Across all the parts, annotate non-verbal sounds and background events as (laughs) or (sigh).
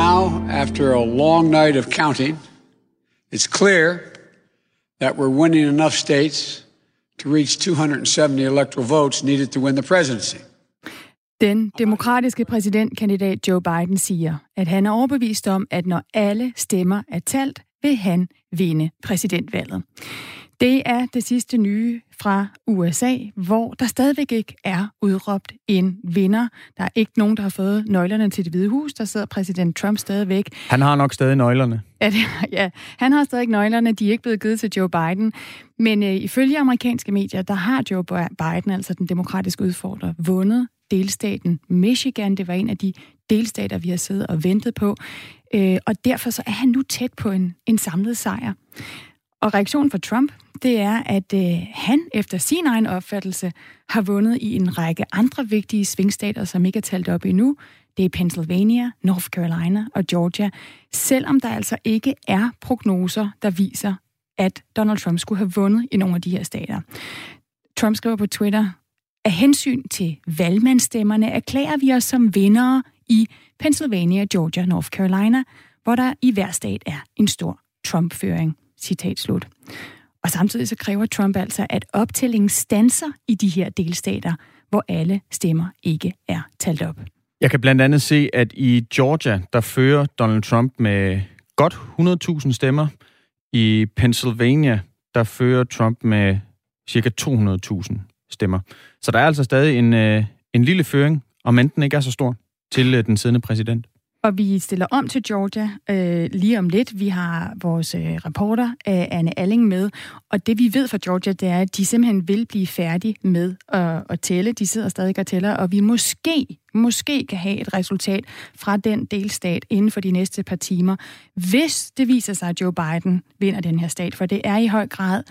now, after a long night of counting, it's clear that we're winning enough states to reach 270 electoral votes needed to win the presidency. Den demokratiske præsidentkandidat Joe Biden siger, at han er overbevist om, at når alle stemmer er talt, vil han vinde præsidentvalget. Det er det sidste nye fra USA, hvor der stadigvæk ikke er udråbt en vinder. Der er ikke nogen, der har fået nøglerne til det hvide hus. Der sidder præsident Trump stadigvæk. Han har nok stadig nøglerne. Ja, det, ja han har stadig nøglerne. De er ikke blevet givet til Joe Biden. Men øh, ifølge amerikanske medier, der har Joe Biden, altså den demokratiske udfordrer, vundet delstaten Michigan. Det var en af de delstater, vi har siddet og ventet på. Øh, og derfor så er han nu tæt på en, en samlet sejr. Og reaktionen fra Trump, det er, at øh, han efter sin egen opfattelse har vundet i en række andre vigtige svingstater, som ikke er talt op endnu. Det er Pennsylvania, North Carolina og Georgia, selvom der altså ikke er prognoser, der viser, at Donald Trump skulle have vundet i nogle af de her stater. Trump skriver på Twitter, af hensyn til valgmandsstemmerne erklærer vi os som vindere i Pennsylvania, Georgia og North Carolina, hvor der i hver stat er en stor Trump-føring. Citat slut. Og samtidig så kræver Trump altså, at optællingen stanser i de her delstater, hvor alle stemmer ikke er talt op. Jeg kan blandt andet se, at i Georgia, der fører Donald Trump med godt 100.000 stemmer. I Pennsylvania, der fører Trump med cirka 200.000 stemmer. Så der er altså stadig en, øh, en lille føring, om end den ikke er så stor, til øh, den siddende præsident. Og vi stiller om til Georgia øh, lige om lidt. Vi har vores øh, reporter, øh, Anne Alling, med. Og det vi ved fra Georgia, det er, at de simpelthen vil blive færdige med at, at tælle. De sidder stadig og tæller, og vi måske, måske kan have et resultat fra den delstat inden for de næste par timer, hvis det viser sig, at Joe Biden vinder den her stat. For det er i høj grad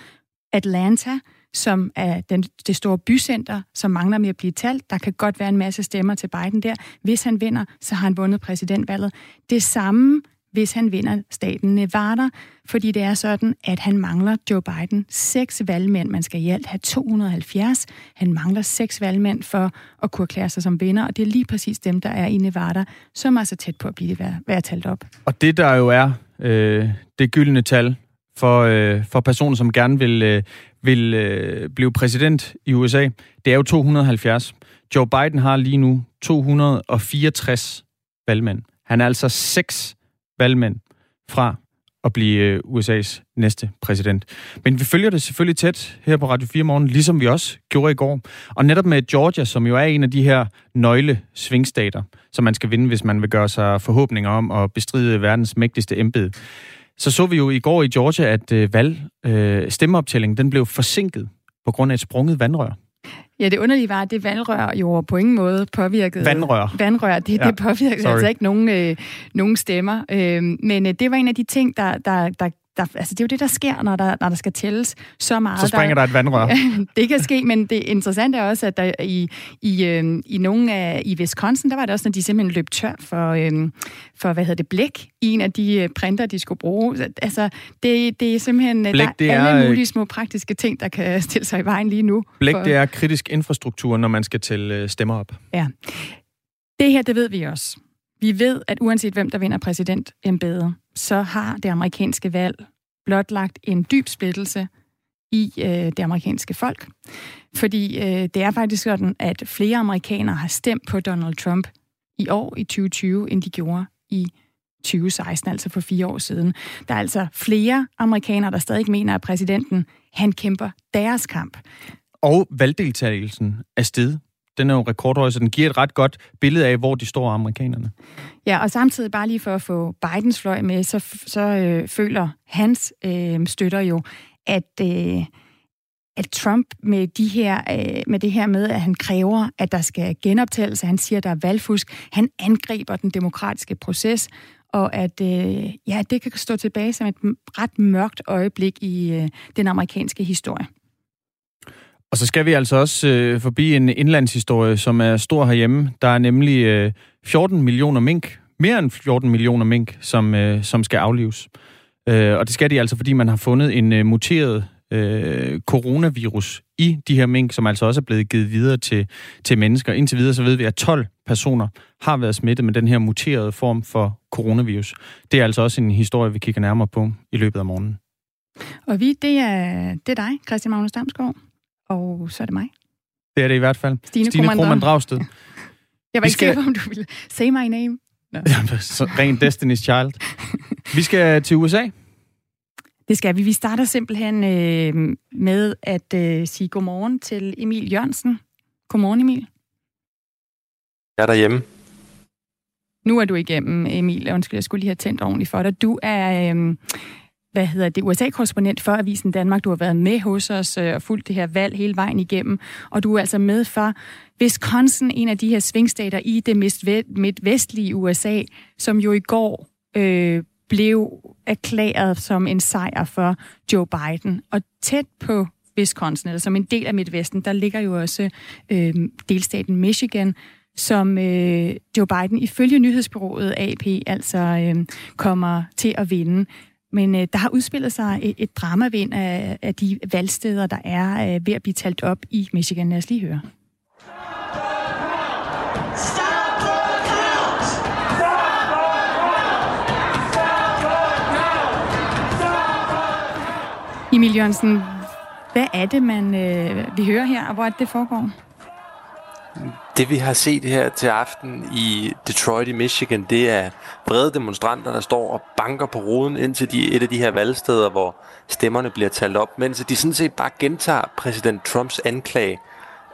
Atlanta, som er den, det store bycenter, som mangler med at blive talt. Der kan godt være en masse stemmer til Biden der. Hvis han vinder, så har han vundet præsidentvalget. Det samme hvis han vinder staten Nevada, fordi det er sådan, at han mangler Joe Biden seks valgmænd. Man skal i alt have 270. Han mangler seks valgmænd for at kunne erklære sig som vinder, og det er lige præcis dem, der er i Nevada, som er så tæt på at blive være, være talt op. Og det, der jo er øh, det gyldne tal for, øh, for personer, som gerne vil, øh, vil øh, blive præsident i USA, det er jo 270. Joe Biden har lige nu 264 valgmænd. Han er altså seks valgmænd fra at blive øh, USA's næste præsident. Men vi følger det selvfølgelig tæt her på Radio 4 morgen, ligesom vi også gjorde i går. Og netop med Georgia, som jo er en af de her nøgle svingstater, som man skal vinde, hvis man vil gøre sig forhåbninger om at bestride verdens mægtigste embede. Så så vi jo i går i Georgia, at øh, valg, øh, stemmeoptællingen den blev forsinket på grund af et sprunget vandrør. Ja, det underlige var, at det vandrør jo på ingen måde påvirkede... Vandrør. Vandrør, det, ja. det påvirkede Sorry. altså ikke nogen, øh, nogen stemmer. Øh, men øh, det var en af de ting, der, der, der der, altså det er jo det, der sker, når der, når der skal tælles så meget. Så springer der, der et vandrør. (laughs) det kan ske, men det interessante er også, at der i, i, øh, i nogle af, i Wisconsin, der var det også, når de simpelthen løb tør for, øh, for hvad hedder det, blæk i en af de øh, printer, de skulle bruge. Altså, det, det er simpelthen øh, blæk, der det er alle øh, mulige små praktiske ting, der kan (laughs) stille sig i vejen lige nu. Blæk, for... det er kritisk infrastruktur, når man skal tælle stemmer op. Ja. Det her, det ved vi også. Vi ved, at uanset hvem der vinder præsidentembedet, så har det amerikanske valg blotlagt en dyb splittelse i øh, det amerikanske folk. Fordi øh, det er faktisk sådan, at flere amerikanere har stemt på Donald Trump i år, i 2020, end de gjorde i 2016, altså for fire år siden. Der er altså flere amerikanere, der stadig mener, at præsidenten han kæmper deres kamp. Og valgdeltagelsen er sted den er jo rekordhøj, så den giver et ret godt billede af, hvor de står amerikanerne. Ja, og samtidig bare lige for at få Bidens fløj med, så, så øh, føler hans øh, støtter jo, at... Øh, at Trump med, de her, øh, med det her med, at han kræver, at der skal genoptagelse, han siger, at der er valgfusk, han angriber den demokratiske proces, og at øh, ja, det kan stå tilbage som et ret mørkt øjeblik i øh, den amerikanske historie. Og så skal vi altså også øh, forbi en indlandshistorie, som er stor herhjemme. Der er nemlig øh, 14 millioner mink, mere end 14 millioner mink, som, øh, som skal aflives. Øh, og det skal de altså, fordi man har fundet en øh, muteret øh, coronavirus i de her mink, som altså også er blevet givet videre til, til mennesker. Indtil videre så ved vi, at 12 personer har været smittet med den her muterede form for coronavirus. Det er altså også en historie, vi kigger nærmere på i løbet af morgenen. Og vi, det er, det er dig, Christian Magnus Damsgaard, og så er det mig. Det er det i hvert fald. Stine, Stine Krohmann Dragsted. (laughs) Jeg var ikke skal... sikker på, om du ville say my name. No. (laughs) Ren Destiny's Child. (laughs) Vi skal til USA. Det skal vi. Vi starter simpelthen øh, med at øh, sige godmorgen til Emil Jørgensen. Godmorgen, Emil. Jeg er derhjemme. Nu er du igennem, Emil. Undskyld, jeg skulle lige have tændt ordentligt for dig. Du er, øh, hvad hedder det, USA-korrespondent for Avisen Danmark. Du har været med hos os øh, og fulgt det her valg hele vejen igennem. Og du er altså med for Wisconsin, en af de her svingstater i det midtvestlige USA, som jo i går øh, blev erklæret som en sejr for Joe Biden. Og tæt på Wisconsin, eller som en del af Midtvesten, der ligger jo også øh, delstaten Michigan, som øh, Joe Biden ifølge nyhedsbyrået AP altså øh, kommer til at vinde. Men øh, der har udspillet sig et, et dramavind af, af de valgsteder, der er øh, ved at blive talt op i Michigan. Lad os lige høre. Emil Jørgensen, hvad er det, man øh, vi hører her, og hvor er det, det foregår? Hmm. Det vi har set her til aften i Detroit i Michigan, det er brede demonstranter, der står og banker på ruden ind til de, et af de her valgsteder, hvor stemmerne bliver talt op, mens de sådan set bare gentager præsident Trumps anklage,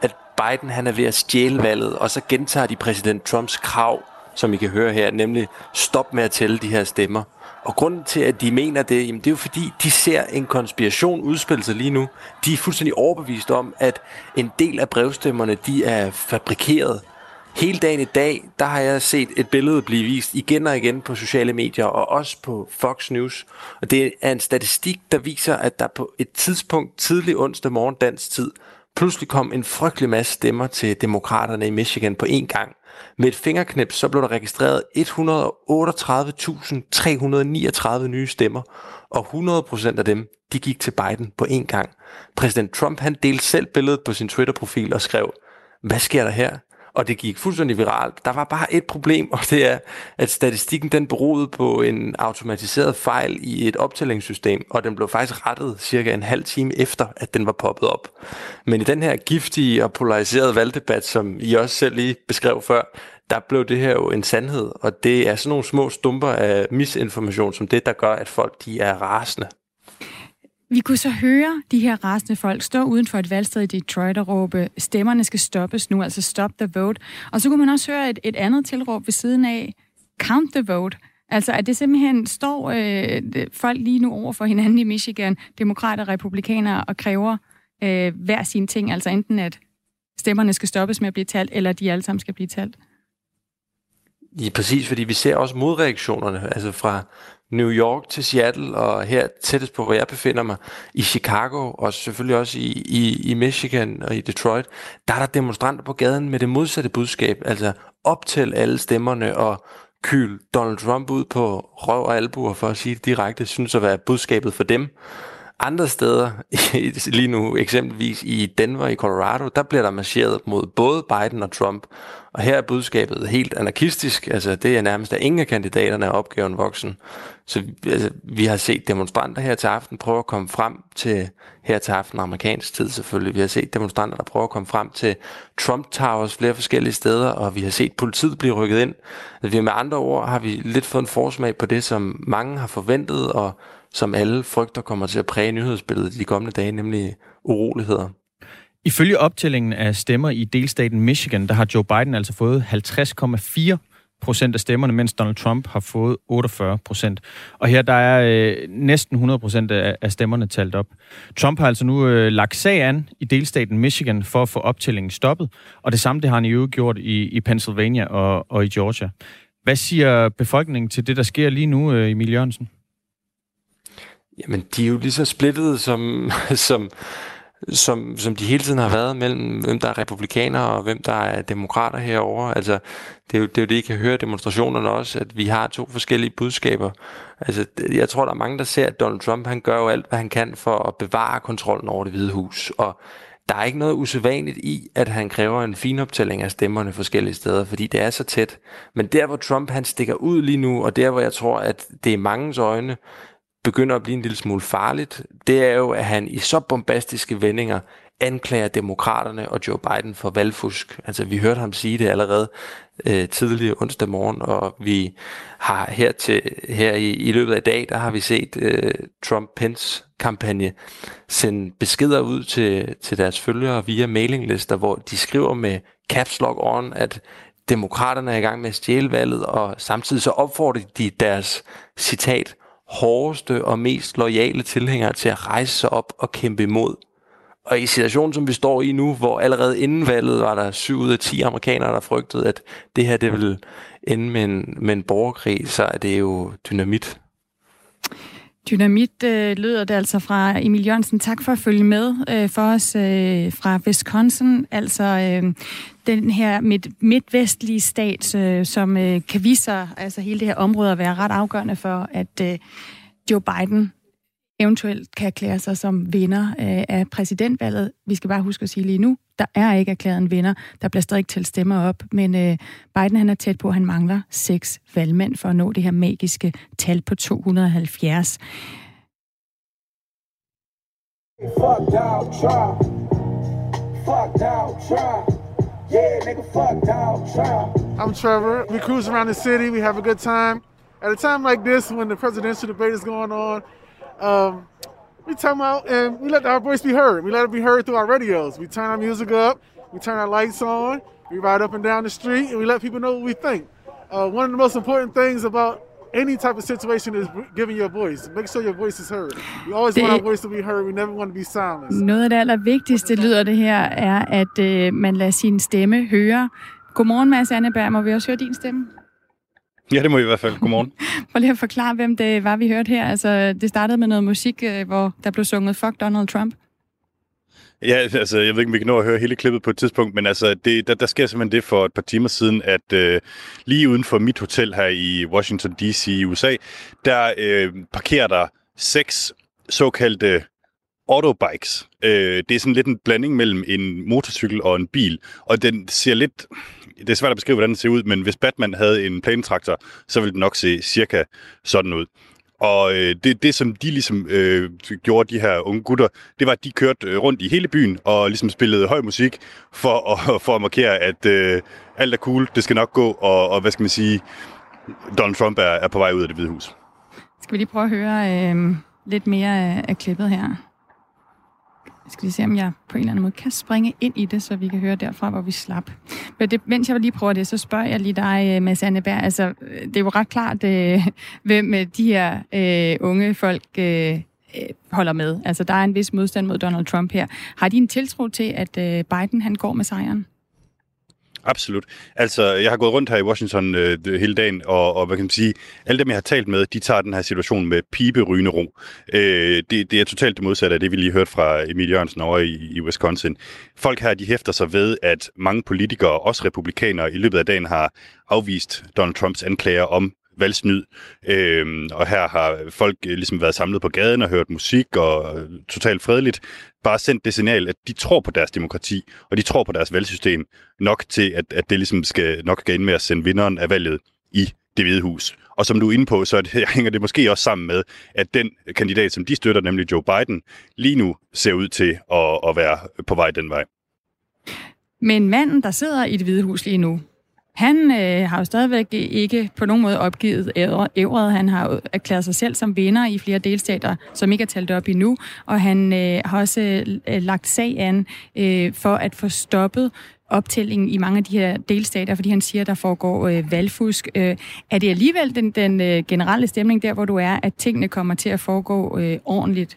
at Biden han er ved at stjæle valget, og så gentager de præsident Trumps krav, som I kan høre her, nemlig stop med at tælle de her stemmer. Og grunden til, at de mener det, jamen det er jo fordi, de ser en konspiration udspille sig lige nu. De er fuldstændig overbevist om, at en del af brevstemmerne, de er fabrikeret. Hele dagen i dag, der har jeg set et billede blive vist igen og igen på sociale medier, og også på Fox News. Og det er en statistik, der viser, at der på et tidspunkt tidlig onsdag morgen dansk tid, pludselig kom en frygtelig masse stemmer til demokraterne i Michigan på én gang. Med et fingerknip så blev der registreret 138.339 nye stemmer, og 100% af dem de gik til Biden på én gang. Præsident Trump han delte selv billedet på sin Twitter-profil og skrev, hvad sker der her? Og det gik fuldstændig viralt. Der var bare et problem, og det er, at statistikken den beroede på en automatiseret fejl i et optællingssystem, og den blev faktisk rettet cirka en halv time efter, at den var poppet op. Men i den her giftige og polariserede valgdebat, som I også selv lige beskrev før, der blev det her jo en sandhed, og det er sådan nogle små stumper af misinformation som det, der gør, at folk de er rasende. Vi kunne så høre de her rasende folk stå uden for et valgsted i Detroit og råbe, stemmerne skal stoppes nu, altså stop the vote. Og så kunne man også høre et, et andet tilråb ved siden af, count the vote. Altså, at det simpelthen står øh, folk lige nu over for hinanden i Michigan, demokrater og republikanere, og kræver øh, hver sin ting, altså enten at stemmerne skal stoppes med at blive talt, eller de alle sammen skal blive talt. Ja, præcis, fordi vi ser også modreaktionerne, altså fra New York til Seattle, og her tættest på, hvor jeg befinder mig, i Chicago, og selvfølgelig også i, i, i Michigan og i Detroit, der er der demonstranter på gaden med det modsatte budskab, altså optæl alle stemmerne og kyl Donald Trump ud på røv og albuer, for at sige det direkte, synes at være budskabet for dem. Andre steder, (laughs) lige nu eksempelvis i Denver i Colorado, der bliver der marcheret mod både Biden og Trump. Og her er budskabet helt anarkistisk, altså det er nærmest, at ingen af kandidaterne er opgaven voksen. Så altså, vi har set demonstranter her til aften prøve at komme frem til, her til aften amerikansk tid selvfølgelig, vi har set demonstranter, der prøver at komme frem til Trump Towers flere forskellige steder, og vi har set politiet blive rykket ind. Altså, vi med andre ord har vi lidt fået en forsmag på det, som mange har forventet, og som alle frygter kommer til at præge nyhedsbilledet de kommende dage, nemlig uroligheder. Ifølge optællingen af stemmer i delstaten Michigan, der har Joe Biden altså fået 50,4 procent af stemmerne, mens Donald Trump har fået 48 procent. Og her der er øh, næsten 100 procent af, af stemmerne talt op. Trump har altså nu øh, lagt sag an i delstaten Michigan for at få optællingen stoppet, og det samme det har han jo gjort i, i Pennsylvania og, og i Georgia. Hvad siger befolkningen til det, der sker lige nu, øh, Emil Jørgensen? Jamen, de er jo lige så splittede som, som som, som de hele tiden har været mellem, hvem der er republikanere og hvem der er demokrater herover. Altså, det er, jo, det er jo det, I kan høre demonstrationerne også, at vi har to forskellige budskaber. Altså, jeg tror, der er mange, der ser, at Donald Trump, han gør jo alt, hvad han kan for at bevare kontrollen over det hvide hus. Og der er ikke noget usædvanligt i, at han kræver en finoptælling af stemmerne forskellige steder, fordi det er så tæt. Men der, hvor Trump han stikker ud lige nu, og der, hvor jeg tror, at det er mangens øjne begynder at blive en lille smule farligt, det er jo, at han i så bombastiske vendinger anklager demokraterne og Joe Biden for valgfusk. Altså, vi hørte ham sige det allerede øh, tidligere onsdag morgen, og vi har her, til, her i, i løbet af dag, der har vi set øh, Trump-Pence-kampagne sende beskeder ud til, til deres følgere via mailinglister, hvor de skriver med caps lock on, at demokraterne er i gang med at stjæle valget, og samtidig så opfordrer de deres, citat, hårdeste og mest lojale tilhængere til at rejse sig op og kæmpe imod. Og i situationen, som vi står i nu, hvor allerede inden valget var der 7 ud af 10 amerikanere, der frygtede, at det her det vil ende med en, med en borgerkrig, så er det jo dynamit. Dynamit øh, lyder det altså fra Emil Jørgensen. Tak for at følge med øh, for os øh, fra Wisconsin. Altså øh, den her midt, midtvestlige stat, øh, som øh, kan vise sig, altså hele det her område at være ret afgørende for, at øh, Joe Biden eventuelt kan erklære sig som vinder øh, af præsidentvalget. Vi skal bare huske at sige lige nu, der er ikke erklæret en vinder. Der bliver stadig talt stemmer op, men øh, Biden han er tæt på, at han mangler seks valgmænd for at nå det her magiske tal på 270. Fuck Donald Trump. Fuck Donald Trump. Yeah, nigga, fuck Donald Trump. I'm Trevor. We cruise around the city. We have a good time. At a time like this, when the presidential debate is going on, um, we come out and we let our voice be heard. We let it be heard through our radios. We turn our music up, we turn our lights on, we ride up and down the street, and we let people know what we think. Uh, one of the most important things about any type of situation is giving your voice. Make sure your voice is heard. We always det, want our voice to be heard. We never want to be silenced. Noget af det allervigtigste lyder det her, er, at øh, man lader sin stemme høre. Godmorgen, Mads Anneberg. Må vi også høre din stemme? Ja, det må I i hvert fald. Godmorgen. (laughs) Prøv lige at forklare, hvem det var, vi hørte her. Altså, det startede med noget musik, øh, hvor der blev sunget Fuck Donald Trump. Ja, altså, jeg ved ikke, om vi kan nå at høre hele klippet på et tidspunkt, men altså, det, der, der sker simpelthen det for et par timer siden, at øh, lige uden for mit hotel her i Washington D.C. i USA, der øh, parkerer der seks såkaldte autobikes. Øh, det er sådan lidt en blanding mellem en motorcykel og en bil, og den ser lidt... Det er svært at beskrive, hvordan den ser ud, men hvis Batman havde en plantraktor, så ville den nok se cirka sådan ud. Og øh, det, det, som de ligesom øh, gjorde, de her unge gutter, det var, at de kørte øh, rundt i hele byen og ligesom spillede høj musik for at, (laughs) for at markere, at øh, alt er cool, det skal nok gå, og, og hvad skal man sige, Donald Trump er, er på vej ud af det hvide hus. Skal vi lige prøve at høre øh, lidt mere af, af klippet her? Jeg skal lige se, om jeg på en eller anden måde kan springe ind i det, så vi kan høre derfra, hvor vi slap. Men det, mens jeg lige prøver det, så spørger jeg lige dig, øh, Mads Anneberg. Altså, øh, det er jo ret klart, øh, (laughs) hvem øh, de her øh, unge folk øh, holder med. Altså, der er en vis modstand mod Donald Trump her. Har de en tiltro til, at øh, Biden han går med sejren? Absolut. Altså, jeg har gået rundt her i Washington øh, hele dagen, og, og hvad kan man sige, alle dem, jeg har talt med, de tager den her situation med piberygende ro. Øh, det, det er totalt det modsatte af det, vi lige hørte fra Emil Jørgensen over i, i Wisconsin. Folk her, de hæfter sig ved, at mange politikere, også republikanere, i løbet af dagen har afvist Donald Trumps anklager om valgsnyd. Øhm, og her har folk øh, ligesom været samlet på gaden og hørt musik og øh, totalt fredeligt bare sendt det signal, at de tror på deres demokrati, og de tror på deres valgsystem nok til, at, at det ligesom skal nok skal ind med at sende vinderen af valget i det hvide hus. Og som du er inde på, så det, (laughs) hænger det måske også sammen med, at den kandidat, som de støtter, nemlig Joe Biden, lige nu ser ud til at, at være på vej den vej. Men manden, der sidder i det hvide hus lige nu, han øh, har jo stadigvæk ikke på nogen måde opgivet ævret. Han har erklæret sig selv som vinder i flere delstater, som ikke er talt op endnu, og han øh, har også øh, lagt sag an øh, for at få stoppet optællingen i mange af de her delstater, fordi han siger, at der foregår øh, valgfusk. Øh, er det alligevel den, den øh, generelle stemning der, hvor du er, at tingene kommer til at foregå øh, ordentligt?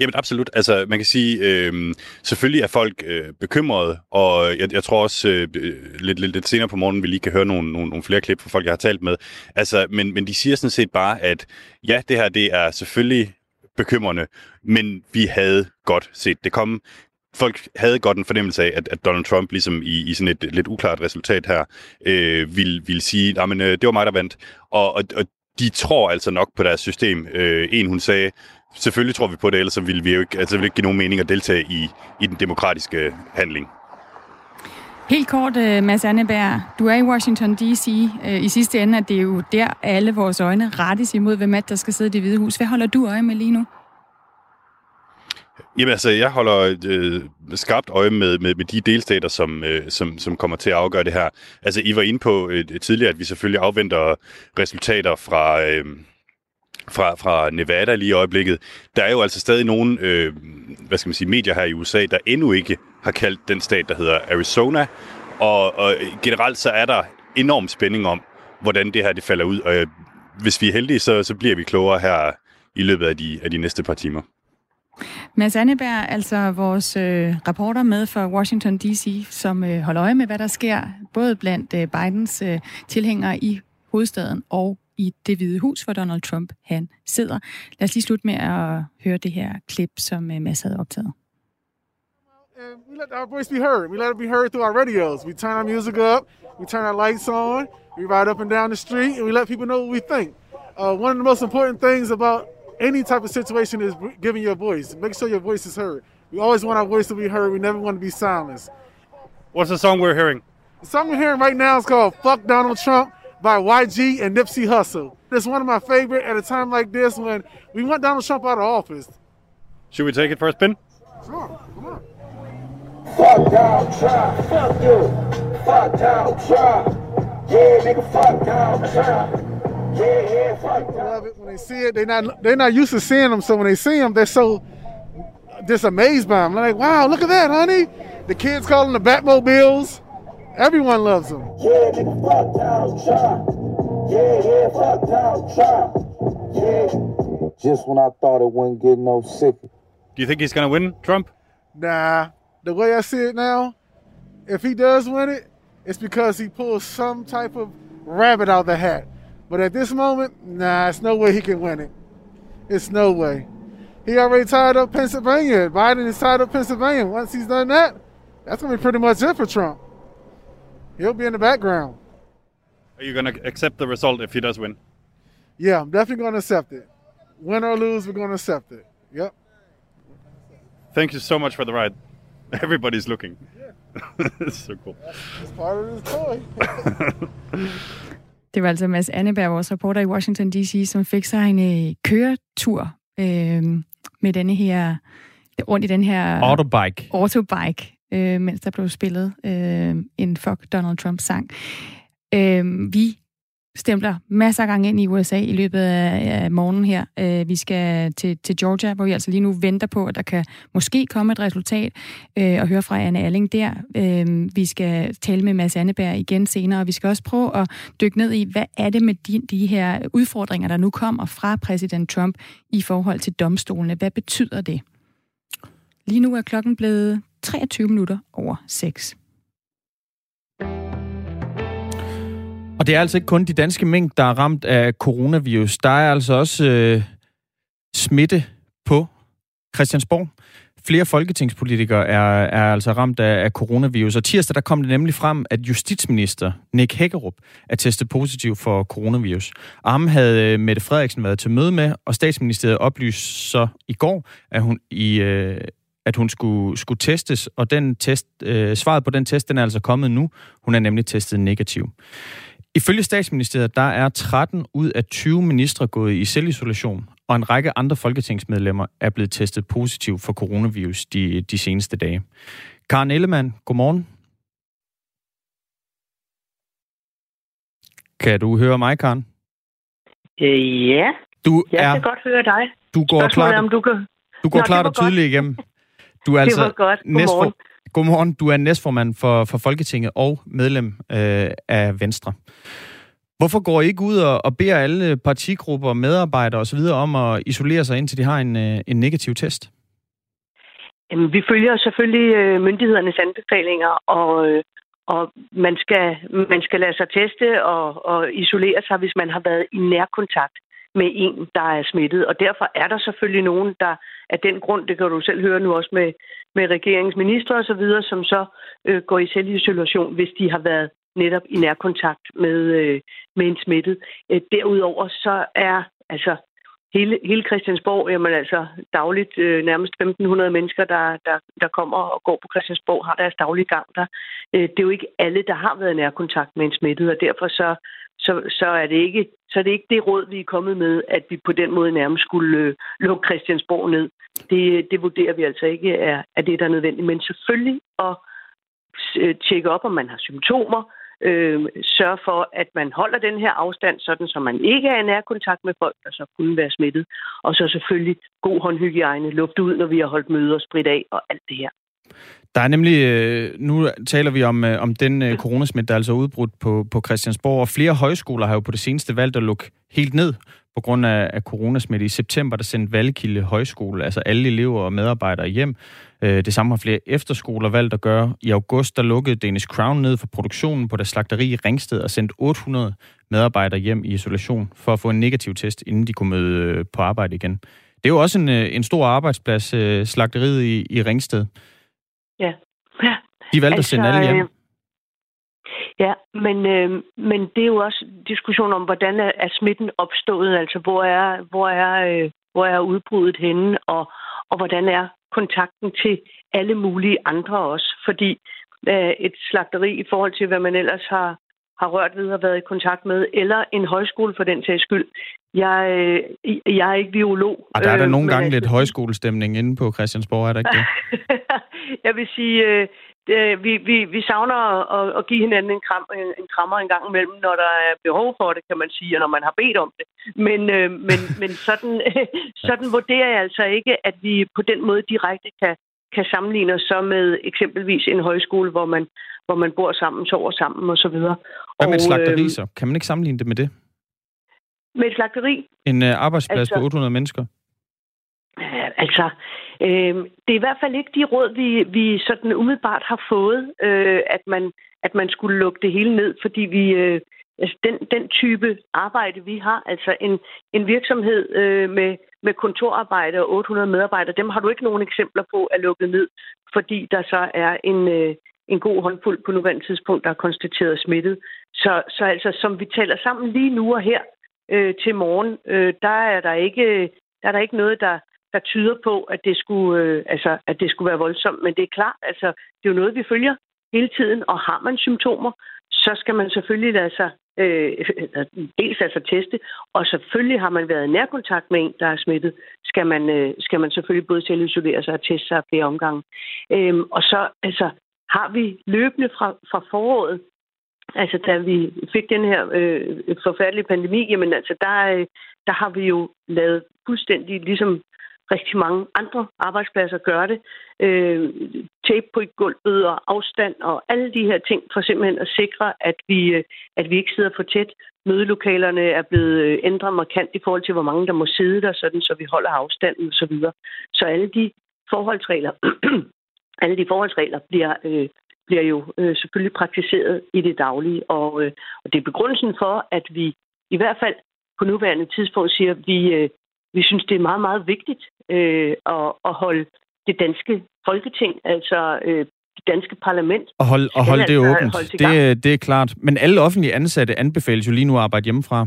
Jamen absolut. Altså man kan sige, øh, selvfølgelig er folk øh, bekymrede, og jeg, jeg tror også øh, øh, lidt, lidt, lidt senere på morgenen, vi lige kan høre nogle, nogle, nogle flere klip fra folk, jeg har talt med. Altså, men, men de siger sådan set bare, at ja, det her det er selvfølgelig bekymrende, men vi havde godt set det komme. Folk havde godt en fornemmelse af, at, at Donald Trump, ligesom i, i sådan et lidt uklart resultat her, øh, ville, ville sige, at øh, det var mig, der vandt. Og, og, og de tror altså nok på deres system. Øh, en, hun sagde, selvfølgelig tror vi på det, ellers så ville vi jo ikke, altså, ville ikke give nogen mening at deltage i, i den demokratiske handling. Helt kort, uh, Mads Anneberg. Du er i Washington D.C. Øh, I sidste ende at det er jo der, alle vores øjne rettes imod, hvem der skal sidde i det hvide hus. Hvad holder du øje med lige nu? Jamen altså, jeg holder øh, skarpt øje med, med, med de delstater, som, øh, som, som kommer til at afgøre det her. Altså, I var inde på øh, tidligere, at vi selvfølgelig afventer resultater fra... Øh, fra, fra Nevada lige i øjeblikket. Der er jo altså stadig nogle øh, hvad skal man sige, medier her i USA, der endnu ikke har kaldt den stat, der hedder Arizona. Og, og generelt så er der enorm spænding om, hvordan det her det falder ud. Og øh, hvis vi er heldige, så, så bliver vi klogere her i løbet af de, af de næste par timer. Mads Anneberg, altså vores øh, rapporter med for Washington D.C., som øh, holder øje med, hvad der sker, både blandt øh, Bidens øh, tilhængere i hovedstaden og i det hvide hus, hvor Donald Trump han sidder. Lad os lige slutte med at høre det her klip, som øh, Mads havde optaget. we let our voice be heard. We let it be heard through our radios. We turn our music up, we turn our lights on, we ride up and down the street, and we let people know what we think. Uh, one of the most important things about any type of situation is giving your voice. Make sure your voice is heard. We always want our voice to be heard. We never want to be silenced. What's the song we're hearing? The song we're hearing right now is called Fuck Donald Trump by YG and Nipsey Hussle. It's one of my favorite at a time like this when we want Donald Trump out of office. Should we take it for a spin? Sure, come on. Fuck Donald Trump, fuck you. Fuck Donald Trump. Yeah, nigga, fuck Donald Trump. Yeah, yeah, fuck People love it when they see it. They're not they're not used to seeing them, so when they see them, they're so just amazed by them. They're like, wow, look at that, honey. The kids call them the Batmobiles. Everyone loves him. Yeah, nigga, fuck Donald Trump. Yeah, yeah, fuck Donald Trump. Yeah. Just when I thought it wouldn't get no sicker. Do you think he's going to win, Trump? Nah, the way I see it now, if he does win it, it's because he pulls some type of rabbit out of the hat. But at this moment, nah, it's no way he can win it. It's no way. He already tied up Pennsylvania. Biden is tied up Pennsylvania. Once he's done that, that's going to be pretty much it for Trump. He'll be in the background. Are you going to accept the result if he does win? Yeah, I'm definitely going to accept it. Win or lose, we're going to accept it. Yep. Thank you so much for the ride. (laughs) Everybody's looking. Yeah. it's (laughs) so cool. It's part of this toy. (laughs) Det var altså Mads Anneberg, vores reporter i Washington D.C., som fik sig en øh, køretur øh, med denne her, rundt i den her... Autobike. Autobike, øh, mens der blev spillet øh, en Fuck Donald Trump-sang. Øh, vi stempler masser af gange ind i USA i løbet af, morgenen her. Øh, vi skal til, til Georgia, hvor vi altså lige nu venter på, at der kan måske komme et resultat, øh, og høre fra Anne Alling der. Øh, vi skal tale med Mads Anneberg igen senere, og vi skal også prøve at dykke ned i, hvad er det med de, de her udfordringer, der nu kommer fra præsident Trump i forhold til domstolene. Hvad betyder det? Lige nu er klokken blevet 23 minutter over 6. Og det er altså ikke kun de danske mink, der er ramt af coronavirus. Der er altså også øh, smitte på Christiansborg. Flere folketingspolitikere er, er altså ramt af, af coronavirus. Og tirsdag der kom det nemlig frem, at justitsminister Nick Hækkerup er testet positiv for coronavirus. Arme havde øh, Mette Frederiksen været til møde med, og statsministeriet oplyste så i går, at hun i øh, at hun skulle, skulle testes, og den test, øh, svaret på den test, den er altså kommet nu. Hun er nemlig testet negativ. Ifølge statsministeriet, der er 13 ud af 20 ministre gået i selvisolation, og en række andre folketingsmedlemmer er blevet testet positiv for coronavirus de, de seneste dage. Karen Ellemann, godmorgen. Kan du høre mig, Karen? Øh, ja, du jeg er, kan godt høre dig. Du går Spørgsmålet klart, om du kan... du går Nå, klart og tydeligt igennem. Du er altså det var godt. Godmorgen. næstfor, Godmorgen. Du er næstformand for, for Folketinget og medlem øh, af Venstre. Hvorfor går I ikke ud og, og beder alle partigrupper, medarbejdere osv. om at isolere sig, indtil de har en, øh, en negativ test? Jamen, vi følger selvfølgelig øh, myndighedernes anbefalinger, og, øh, og man, skal, man skal lade sig teste og, og isolere sig, hvis man har været i nærkontakt med en, der er smittet. Og derfor er der selvfølgelig nogen, der af den grund, det kan du selv høre nu også med, med regeringsminister og så videre, som så øh, går i selvisolation, hvis de har været netop i nærkontakt med, øh, med en smittet. Øh, derudover så er altså hele, hele Christiansborg, jamen altså dagligt øh, nærmest 1.500 mennesker, der, der, der kommer og går på Christiansborg, har deres daglige gang der. Øh, det er jo ikke alle, der har været i nærkontakt med en smittet, og derfor så, så, så, er det ikke, så er det ikke det råd, vi er kommet med, at vi på den måde nærmest skulle øh, lukke Christiansborg ned. Det, det vurderer vi altså ikke er, er det, der er nødvendigt. Men selvfølgelig at øh, tjekke op, om man har symptomer, øh, sørge for, at man holder den her afstand, sådan så man ikke er i nærkontakt med folk, der så kunne være smittet. Og så selvfølgelig god håndhygiejne, luft ud, når vi har holdt møder, sprit af og alt det her. Der er nemlig, øh, nu taler vi om, øh, om den øh, coronasmitte, der er altså udbrudt på, på Christiansborg, og flere højskoler har jo på det seneste valgt at lukke helt ned på grund af, af coronasmitte. I september der sendte Valgkilde Højskole, altså alle elever og medarbejdere hjem. Øh, det samme har flere efterskoler valgt at gøre. I august der lukkede Danish Crown ned for produktionen på deres slagteri i Ringsted og sendte 800 medarbejdere hjem i isolation for at få en negativ test, inden de kunne møde på arbejde igen. Det er jo også en, en stor arbejdsplads, slagteriet i, i Ringsted. Ja. ja. De valgte altså, at sende alle hjem. Øh, ja, men, øh, men det er jo også diskussion om, hvordan er, er smitten opstået, altså hvor er, hvor er, øh, hvor er udbruddet henne, og, og hvordan er kontakten til alle mulige andre også. Fordi øh, et slagteri i forhold til, hvad man ellers har, har rørt ved og været i kontakt med, eller en højskole for den sags skyld. Jeg, øh, jeg er ikke biolog. Og der er der øh, nogle gange lidt højskolestemning inde på Christiansborg, er der ikke det? (laughs) jeg vil sige, øh, vi, vi, vi savner at, at give hinanden en, kram, en, en krammer en gang imellem, når der er behov for det, kan man sige, og når man har bedt om det. Men, øh, men, men sådan, (laughs) sådan vurderer jeg altså ikke, at vi på den måde direkte kan, kan sammenligne os så med eksempelvis en højskole, hvor man, hvor man bor sammen, sover sammen osv. Hvad med et slagteri øh, så? Kan man ikke sammenligne det med det? Med et slagteri? En uh, arbejdsplads altså, på 800 mennesker? Altså, øh, det er i hvert fald ikke de råd, vi, vi sådan umiddelbart har fået, øh, at, man, at man skulle lukke det hele ned, fordi vi... Øh, altså den, den type arbejde, vi har, altså en, en virksomhed øh, med, med kontorarbejde og 800 medarbejdere, dem har du ikke nogen eksempler på at lukke ned, fordi der så er en, øh, en god håndfuld på nuværende tidspunkt, der er konstateret smittet. Så, så altså, som vi taler sammen lige nu og her øh, til morgen, øh, der er der ikke der er der ikke noget, der, der tyder på, at det, skulle, øh, altså, at det skulle være voldsomt. Men det er klart, altså, det er jo noget, vi følger hele tiden, og har man symptomer, så skal man selvfølgelig lade sig øh, (laughs) dels altså teste, og selvfølgelig har man været i nærkontakt med en, der er smittet, skal man, øh, skal man selvfølgelig både selv isolere sig og teste sig flere omgange. Øh, og så altså, har vi løbende fra, fra foråret, altså da vi fik den her øh, forfærdelige pandemi, jamen altså der, øh, der har vi jo lavet fuldstændig ligesom rigtig mange andre arbejdspladser gør det. Øh, tape på gulvet og afstand og alle de her ting for simpelthen at sikre, at vi, øh, at vi ikke sidder for tæt. Mødelokalerne er blevet øh, ændret markant i forhold til, hvor mange der må sidde der, sådan, så vi holder afstanden osv. Så, videre. så alle de forholdsregler, (clears throat) alle de forholdsregler bliver, øh, bliver jo øh, selvfølgelig praktiseret i det daglige, og, øh, og det er begrundelsen for, at vi i hvert fald på nuværende tidspunkt siger, at vi, øh, vi synes, det er meget, meget vigtigt øh, at, at holde det danske folketing, altså øh, det danske parlament. Og hold, og hold det altså åbent, det, det er klart. Men alle offentlige ansatte anbefales jo lige nu at arbejde hjemmefra.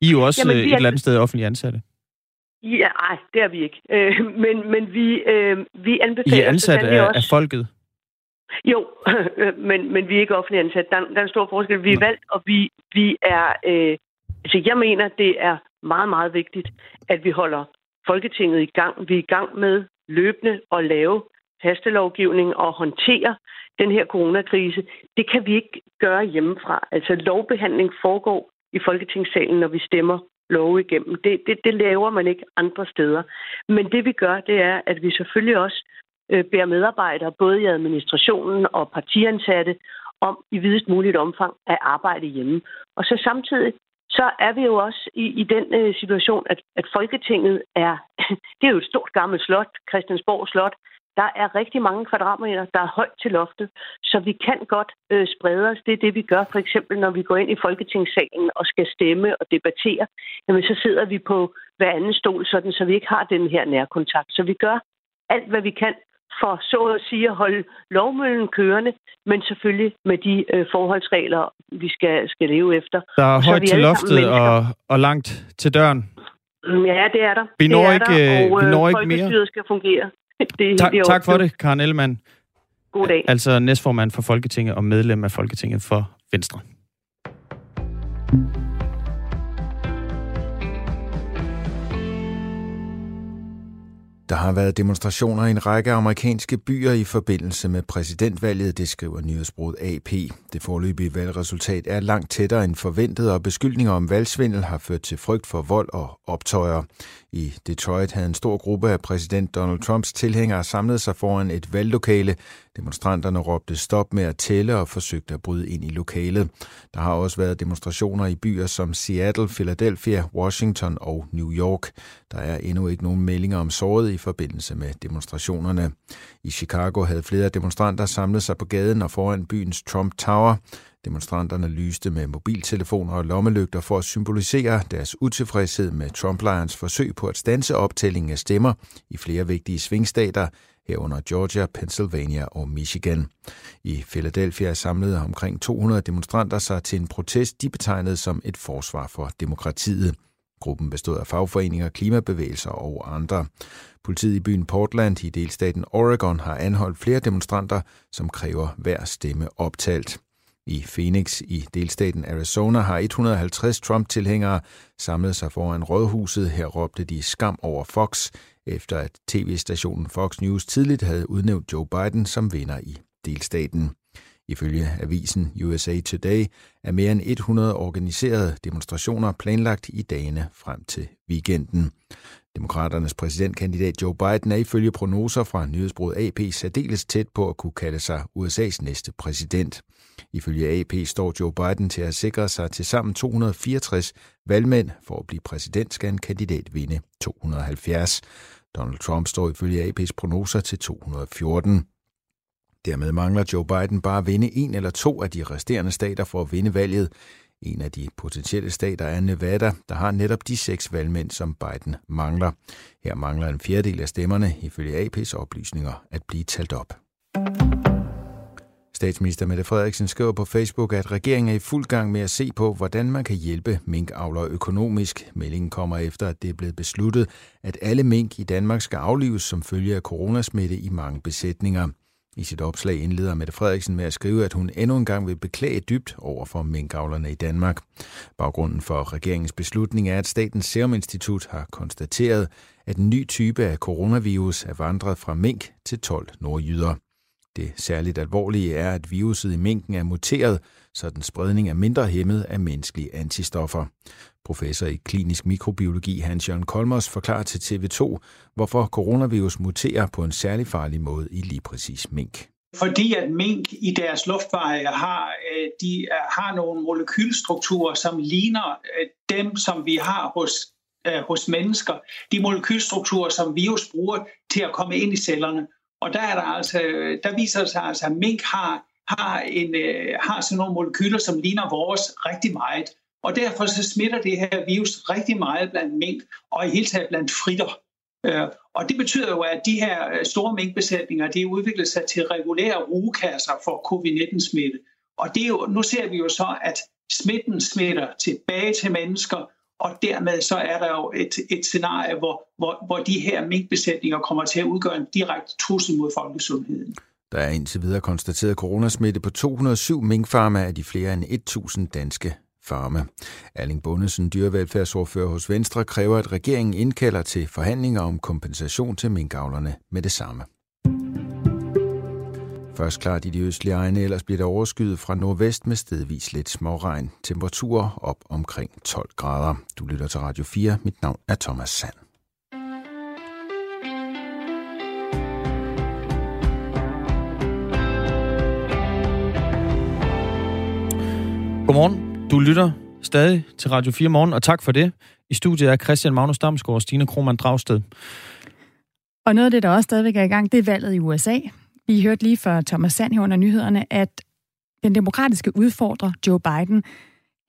I er jo også Jamen, øh, et er... eller andet sted offentlige ansatte. Ja, nej, det er vi ikke. Øh, men, men vi, øh, vi anbefaler... I er ansat af, også... af folket? Jo, (clears throat) men, men vi er ikke offentlige ansat. Der, der er en stor forskel. Vi er valgt, og vi, vi er... Øh, altså, jeg mener, det er meget, meget vigtigt, at vi holder Folketinget i gang. Vi er i gang med løbende at lave hastelovgivning og håndtere den her coronakrise. Det kan vi ikke gøre hjemmefra. Altså lovbehandling foregår i Folketingssalen, når vi stemmer love igennem. Det, det, det laver man ikke andre steder. Men det vi gør, det er, at vi selvfølgelig også øh, bærer medarbejdere, både i administrationen og partiansatte, om i videst muligt omfang at arbejde hjemme. Og så samtidig så er vi jo også i, i den øh, situation, at, at Folketinget er, (clears throat) det er jo et stort gammelt slot, Christiansborg Slot. Der er rigtig mange kvadratmeter, der er højt til loftet, så vi kan godt øh, sprede os. Det er det, vi gør. For eksempel, når vi går ind i Folketingssalen og skal stemme og debattere, jamen, så sidder vi på hver anden stol, sådan, så vi ikke har den her nærkontakt. Så vi gør alt, hvad vi kan for så at sige at holde lovmøllen kørende, men selvfølgelig med de øh, forholdsregler, vi skal, skal leve efter. Der er højt vi til loftet og, og langt til døren. Mm, Ja, det er der. Vi det når er ikke, der, øh, og, vi øh, når ikke mere. skal fungere. (laughs) Det, er Tak, helt i tak for det, Karen Ellemann. God dag. Altså næstformand for Folketinget og medlem af Folketinget for Venstre. Der har været demonstrationer i en række amerikanske byer i forbindelse med præsidentvalget, det skriver nyhedsbruget AP. Det forløbige valgresultat er langt tættere end forventet, og beskyldninger om valgsvindel har ført til frygt for vold og optøjer. I Detroit havde en stor gruppe af præsident Donald Trumps tilhængere samlet sig foran et valglokale. Demonstranterne råbte stop med at tælle og forsøgte at bryde ind i lokalet. Der har også været demonstrationer i byer som Seattle, Philadelphia, Washington og New York. Der er endnu ikke nogen meldinger om såret i forbindelse med demonstrationerne. I Chicago havde flere demonstranter samlet sig på gaden og foran byens Trump Tower. Demonstranterne lyste med mobiltelefoner og lommelygter for at symbolisere deres utilfredshed med Trump-lejrens forsøg på at stanse optællingen af stemmer i flere vigtige svingstater, herunder Georgia, Pennsylvania og Michigan. I Philadelphia samlede omkring 200 demonstranter sig til en protest, de betegnede som et forsvar for demokratiet. Gruppen bestod af fagforeninger, klimabevægelser og andre. Politiet i byen Portland i delstaten Oregon har anholdt flere demonstranter, som kræver hver stemme optalt. I Phoenix i delstaten Arizona har 150 Trump-tilhængere samlet sig foran rådhuset. Her råbte de skam over Fox, efter at tv-stationen Fox News tidligt havde udnævnt Joe Biden som vinder i delstaten. Ifølge avisen USA Today er mere end 100 organiserede demonstrationer planlagt i dagene frem til weekenden. Demokraternes præsidentkandidat Joe Biden er ifølge prognoser fra nyhedsbruget AP særdeles tæt på at kunne kalde sig USA's næste præsident. Ifølge AP står Joe Biden til at sikre sig til sammen 264 valgmænd. For at blive præsident skal en kandidat vinde 270. Donald Trump står ifølge AP's prognoser til 214. Dermed mangler Joe Biden bare at vinde en eller to af de resterende stater for at vinde valget. En af de potentielle stater er Nevada, der har netop de seks valgmænd, som Biden mangler. Her mangler en fjerdedel af stemmerne, ifølge AP's oplysninger, at blive talt op. Statsminister Mette Frederiksen skriver på Facebook, at regeringen er i fuld gang med at se på, hvordan man kan hjælpe minkavlere økonomisk. Meldingen kommer efter, at det er blevet besluttet, at alle mink i Danmark skal aflives som følge af coronasmitte i mange besætninger. I sit opslag indleder Mette Frederiksen med at skrive, at hun endnu en gang vil beklage dybt over for minkavlerne i Danmark. Baggrunden for regeringens beslutning er, at Statens Serum Institut har konstateret, at en ny type af coronavirus er vandret fra mink til 12 nordjyder. Det særligt alvorlige er, at viruset i minken er muteret, så den spredning er mindre hæmmet af menneskelige antistoffer. Professor i klinisk mikrobiologi Hans-Jørgen Kolmos forklarer til TV2, hvorfor coronavirus muterer på en særlig farlig måde i lige præcis mink. Fordi at mink i deres luftveje har, øh, de øh, har nogle molekylstrukturer, som ligner øh, dem, som vi har hos, hos mennesker. De molekylstrukturer, som virus bruger til at komme ind i cellerne. Og der, er der, altså, der viser det sig altså, at mink har, har, en, øh, har sådan nogle molekyler, som ligner vores rigtig meget. Og derfor så smitter det her virus rigtig meget blandt mink, og i hele taget blandt fritter. Øh, og det betyder jo, at de her øh, store minkbesætninger, de udvikler sig til regulære rugekasser for covid-19-smitte. Og det er jo, nu ser vi jo så, at smitten smitter tilbage til mennesker, og dermed så er der jo et, et scenarie, hvor, hvor, hvor de her minkbesætninger kommer til at udgøre en direkte trussel mod folkesundheden. Der er indtil videre konstateret coronasmitte på 207 minkfarme af de flere end 1.000 danske farme. Erling Bundesen, dyrevelfærdsordfører hos Venstre, kræver, at regeringen indkalder til forhandlinger om kompensation til minkavlerne med det samme. Først klart i de østlige egne, ellers bliver der overskyet fra nordvest med stedvis lidt småregn. Temperaturer op omkring 12 grader. Du lytter til Radio 4. Mit navn er Thomas Sand. Godmorgen. Du lytter stadig til Radio 4 Morgen, og tak for det. I studiet er Christian Magnus Damsgaard og Stine Krohmann Dragsted. Og noget af det, der også stadigvæk er i gang, det er valget i USA. Vi hørte lige fra Thomas Sand her under nyhederne, at den demokratiske udfordrer Joe Biden,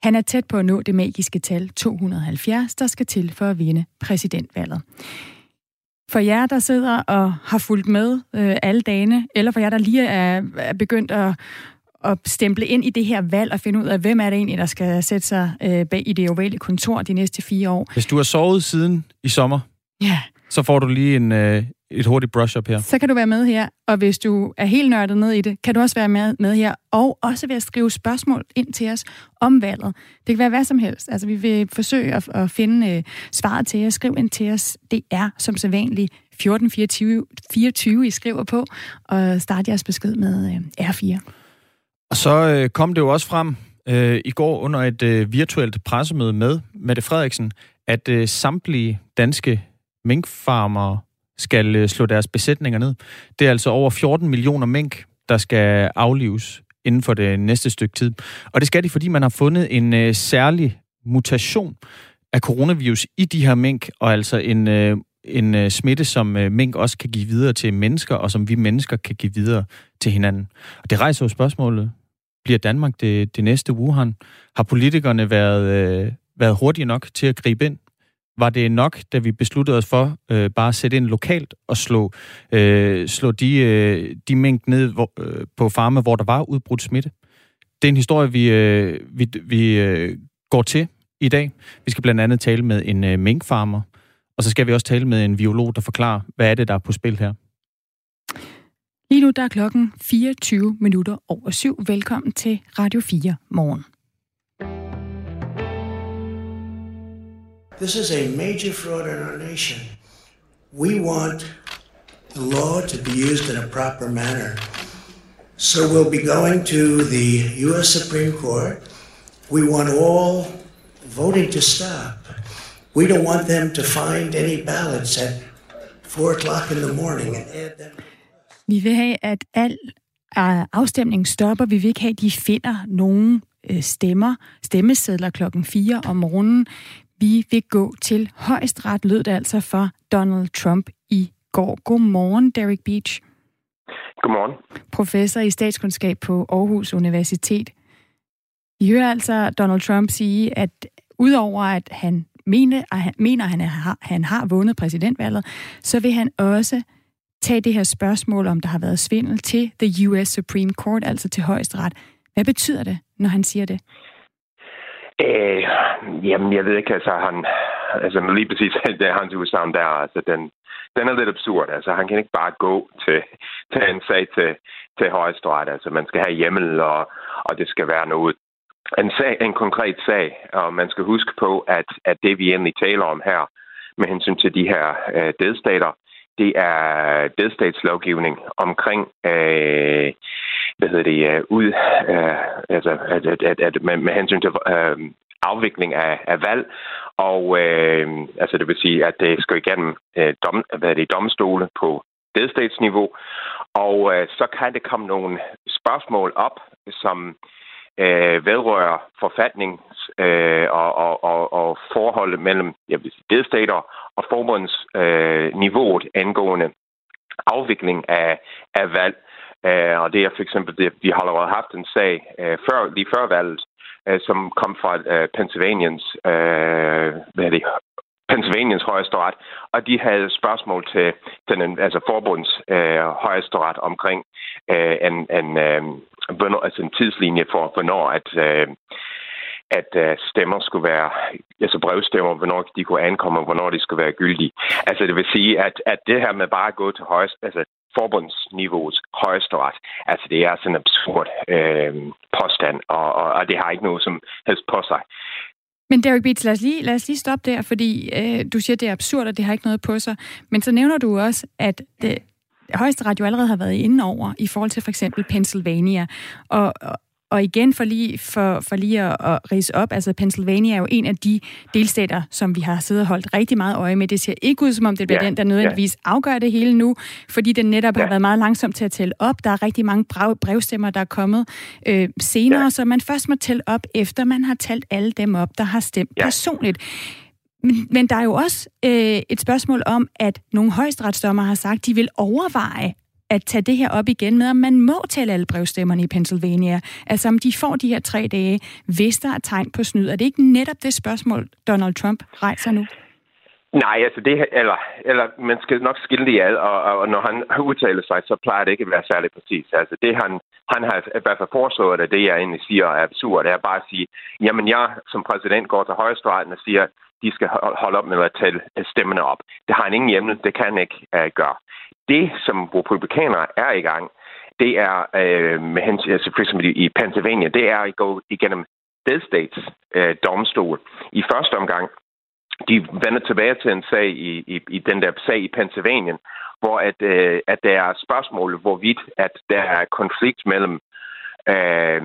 han er tæt på at nå det magiske tal 270, der skal til for at vinde præsidentvalget. For jer, der sidder og har fulgt med øh, alle dagene, eller for jer, der lige er, er begyndt at, at stemple ind i det her valg og finde ud af, hvem er det egentlig, der skal sætte sig øh, bag i det ovale kontor de næste fire år. Hvis du har sovet siden i sommer, Ja, så får du lige en, øh, et hurtigt brush-up her. så kan du være med her. Og hvis du er helt nørdet ned i det, kan du også være med, med her. Og også ved at skrive spørgsmål ind til os om valget. Det kan være hvad som helst. Altså, vi vil forsøge at, at finde øh, svaret til jer. Skriv ind til os. Det er som sædvanligt 1424, 24, I skriver på. Og start jeres besked med øh, R4. Og så øh, kom det jo også frem øh, i går under et øh, virtuelt pressemøde med Mette Frederiksen, at øh, samtlige danske minkfarmere skal øh, slå deres besætninger ned. Det er altså over 14 millioner mink, der skal aflives inden for det næste stykke tid. Og det skal de, fordi man har fundet en øh, særlig mutation af coronavirus i de her mink, og altså en, øh, en øh, smitte, som øh, mink også kan give videre til mennesker, og som vi mennesker kan give videre til hinanden. Og det rejser jo spørgsmålet, bliver Danmark det, det næste Wuhan? Har politikerne været, øh, været hurtige nok til at gribe ind? Var det nok, da vi besluttede os for øh, bare at sætte ind lokalt og slå, øh, slå de, øh, de mink ned hvor, øh, på farme, hvor der var udbrudt smitte? Det er en historie, vi, øh, vi, vi øh, går til i dag. Vi skal blandt andet tale med en øh, minkfarmer, og så skal vi også tale med en biolog, der forklarer, hvad er det, der er på spil her. Lige nu der er klokken 24 minutter over syv. Velkommen til Radio 4 morgen. This is a major fraud in our nation. We want the law to be used in a proper manner. So we'll be going to the U.S. Supreme Court. We want all voting to stop. We don't want them to find any ballots at 4 o'clock in the morning and add them. Vi vil have, at al øh, afstemning stopper. Vi vil ikke have, at de finder nogle øh, stemmer, stemmesedler klokken 4 om morgenen. Vi vil gå til højesteret, lød det altså for Donald Trump i går. Godmorgen, Derek Beach, Godmorgen. professor i statskundskab på Aarhus Universitet. Vi hører altså Donald Trump sige, at udover at han mener, at han, mener, at han, har, han har vundet præsidentvalget, så vil han også tage det her spørgsmål, om der har været svindel til the US Supreme Court, altså til højesteret. Hvad betyder det, når han siger det? Øh, jamen, jeg ved ikke, altså han... Altså, lige præcis (laughs) det hans udsagn der, altså den, den er lidt absurd. Altså, han kan ikke bare gå til, (laughs) til en sag til, til højesteret. Altså, man skal have hjemmel, og, og det skal være noget en, sag, en konkret sag, og man skal huske på, at, at det vi egentlig taler om her, med hensyn til de her øh, delstater, det er delstatslovgivning omkring, øh, hvad hedder det, øh, ud, øh, altså, at, at, at, at med, med hensyn til øh, afvikling af, af valg, og øh, altså det vil sige, at det skal igennem øh, dom, hvad er det, domstole på delstatsniveau, og øh, så kan det komme nogle spørgsmål op, som øh, Øh, vedrører forfatnings øh, og, og, og, og forholdet mellem jeg vil sige, delstater og forbundsniveauet øh, angående afvikling af, af valg. Øh, og det er for eksempel det, vi har allerede haft en sag øh, før, lige før valget, øh, som kom fra øh, Pennsylvanians, øh, hvad er det, Pennsylvanias højesteret, og de havde spørgsmål til den altså forbunds øh, højesteret omkring øh, en, en, øh, hvornår, altså en tidslinje for, hvornår at, øh, at øh, stemmer skulle være, altså brevstemmer, hvornår de kunne ankomme, og hvornår de skulle være gyldige. Altså det vil sige, at, at det her med bare at gå til højest, altså forbundsniveauets højesteret, altså det er sådan en absurd øh, påstand, og, og, og det har ikke noget som helst på sig. Men Derek Beats, lad os lige, lad os lige stoppe der, fordi øh, du siger, det er absurd, og det har ikke noget på sig. Men så nævner du også, at det, højesteret jo allerede har været inde over i forhold til for eksempel Pennsylvania. Og, og, og igen for lige, for, for lige at, at rise op, altså Pennsylvania er jo en af de delstater, som vi har siddet og holdt rigtig meget øje med. Det ser ikke ud, som om det bliver Ja, den, der nødvendigvis afgør det hele nu, fordi den netop har været meget langsom til at tælle op. Der er rigtig mange brev, brevstemmer, der er kommet øh, senere, så man først må tælle op, efter man har talt alle dem op, der har stemt Ja. personligt. Men, men der er jo også øh, et spørgsmål om, at nogle højesteretsdommer har sagt, de vil overveje at tage det her op igen med, om man må tælle alle brevstemmerne i Pennsylvania. Altså om de får de her tre dage, hvis der er tegn på snyd. Er det ikke netop det spørgsmål, Donald Trump rejser nu? Nej, altså det, eller, eller man skal nok skille det ad, og, og når han udtaler sig, så plejer det ikke at være særlig præcis. Altså det, han, han har i hvert fald foreslået, at det, jeg egentlig siger er absurd, er bare at sige, jamen jeg som præsident går til højesteret og siger, de skal holde op med at tælle stemmerne op. Det har han ingen hjemme, det kan han ikke uh, gøre. Det, som republikanere er i gang, det er øh, med hensyn, altså for eksempel i Pennsylvania, det er at gå igennem delstates øh, domstol. I første omgang, de vender tilbage til en sag i, i, i den der sag i Pennsylvania, hvor at, øh, at der er spørgsmål, hvorvidt at der er konflikt mellem øh,